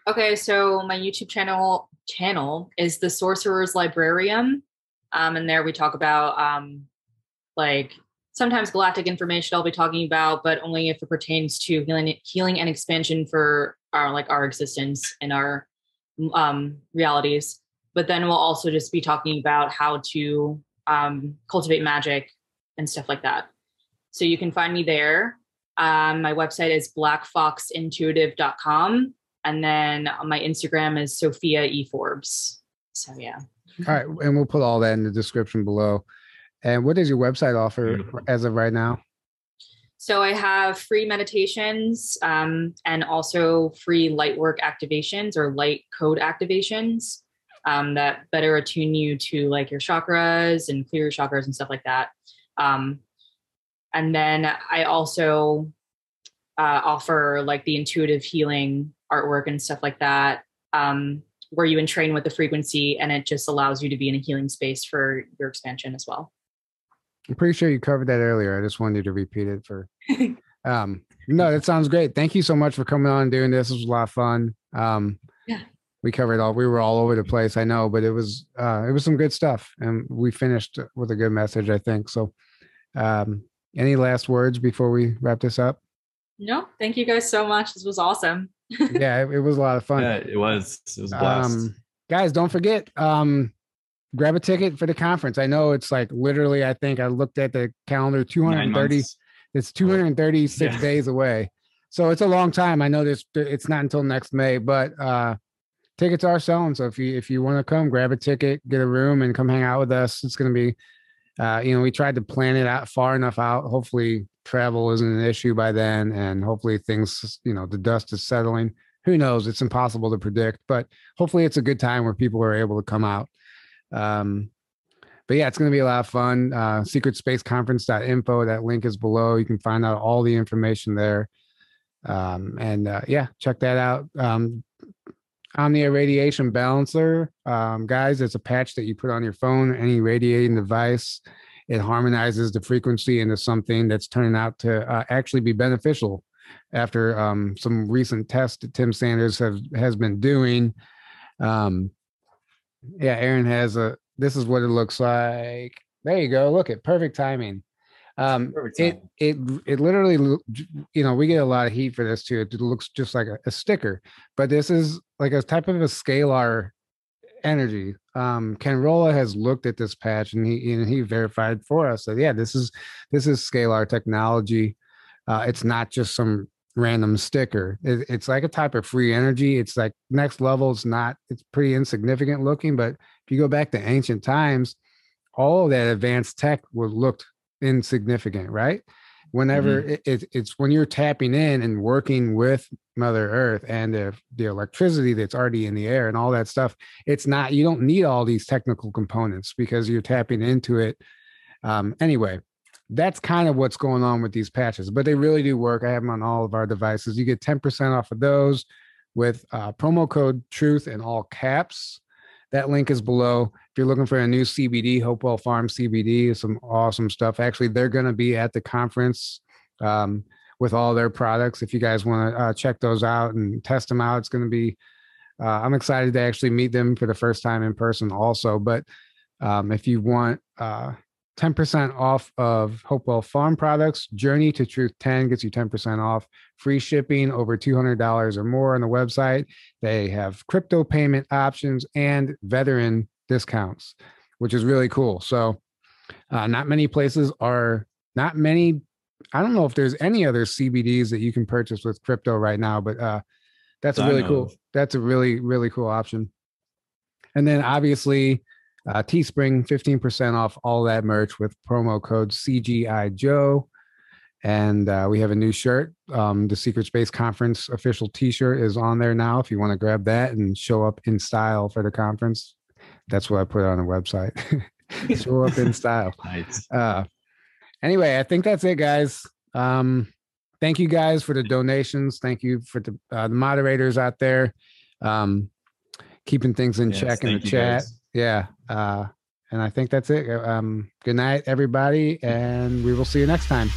D: Okay, so my YouTube channel channel is the Sorcerer's Librarium, um, and there we talk about um, like sometimes galactic information I'll be talking about, but only if it pertains to healing, healing and expansion for our like our existence and our um, realities. But then we'll also just be talking about how to um, cultivate magic and stuff like that. So you can find me there. Um, my website is blackfoxintuitive.com and then my Instagram is Sophia E Forbes. So yeah.
B: All right, and we'll put all that in the description below. And what does your website offer
C: Beautiful.
B: as of right now?
D: So I have free meditations um, and also free light work activations or light code activations um, that better attune you to like your chakras and clear your chakras and stuff like that. Um, and then I also uh, offer like the intuitive healing artwork and stuff like that, um, where you entrain with the frequency and it just allows you to be in a healing space for your expansion as well.
B: I'm pretty sure you covered that earlier. I just wanted you to repeat it for. um, no, that sounds great. Thank you so much for coming on and doing this. It was a lot of fun. Um,
D: Yeah.
B: we covered all. We were all over the place. I know, but it was uh, it was some good stuff, and we finished with a good message. I think so. Um, any last words before we wrap this up?
D: No, thank you guys so much. This was awesome.
B: yeah, it, it was a lot of fun.
C: yeah it was it was a blast
B: Um, guys, don't forget, um, grab a ticket for the conference. I know it's like literally, I think I looked at the calendar, 230, it's 236
C: Yeah.
B: days away. So it's a long time. I know this, it's not until next May, but, uh, tickets are selling. So if you, if you want to come grab a ticket, get a room and come hang out with us, it's going to be, uh, you know, we tried to plan it out far enough out. Hopefully travel isn't an issue by then. And hopefully things, you know, the dust is settling. Who knows? It's impossible to predict, but hopefully it's a good time where people are able to come out. Um, but yeah, it's going to be a lot of fun. Uh, secretspaceconference.info. That link is below. You can find out all the information there. Um, and uh, yeah, check that out. Um, Omnia Radiation Balancer, um, guys, it's a patch that you put on your phone, any radiating device. It harmonizes the frequency into something that's turning out to uh, actually be beneficial. After um, some recent tests that Tim Sanders has has been doing, um, yeah, Aaron has a. This is what it looks like. There you go. Look at perfect timing. Um,
C: Perfect
B: it it it literally, you know, we get a lot of heat for this too. It looks just like a, a sticker, but this is like a type of a scalar energy. Um, Ken Rohla has looked at this patch and he and he verified for us that yeah, this is this is scalar technology. Uh, it's not just some random sticker. It, it's like a type of free energy. It's like next level. It's not. It's pretty insignificant looking, but if you go back to ancient times, all of that advanced tech was looked insignificant, right? Whenever it, it, it's when you're tapping in and working with Mother Earth and the, the electricity that's already in the air and all that stuff, it's not, you don't need all these technical components because you're tapping into it. Um, anyway, that's kind of what's going on with these patches, but they really do work. I have them on all of our devices. You get 10% off of those with uh, promo code truth in all caps. That link is below. If you're looking for a new CBD, Hopewell Farm CBD is some awesome stuff. Actually, they're going to be at the conference um, with all their products. If you guys want to uh, check those out and test them out, it's going to be. Uh, I'm excited to actually meet them for the first time in person, also. But um, if you want uh, 10% off of Hopewell Farm products. Journey to Truth 10 gets you 10% off. Free shipping over $200 or more on the website. They have crypto payment options and veteran discounts, which is really cool. So, uh, not many places are, not many, I don't know if there's any other CBDs that you can purchase with crypto right now, but uh, that's a really cool, that's a really, really cool option. And then obviously, uh, Teespring, 15% off all that merch with promo code CGI Joe. And uh, we have a new shirt. Um, the Secret Space Conference official t shirt is on there now if you want to grab that and show up in style for the conference. That's what I put on the website. show up in style.
C: Nice.
B: Uh, anyway, I think that's it, guys. Um, thank you guys for the donations. Thank you for the, uh, the moderators out there um, keeping things in
C: Yes,
B: check in the chat.
C: guys.
B: Yeah. Uh, and I think that's it. Um, good night, everybody, and we will see you next time.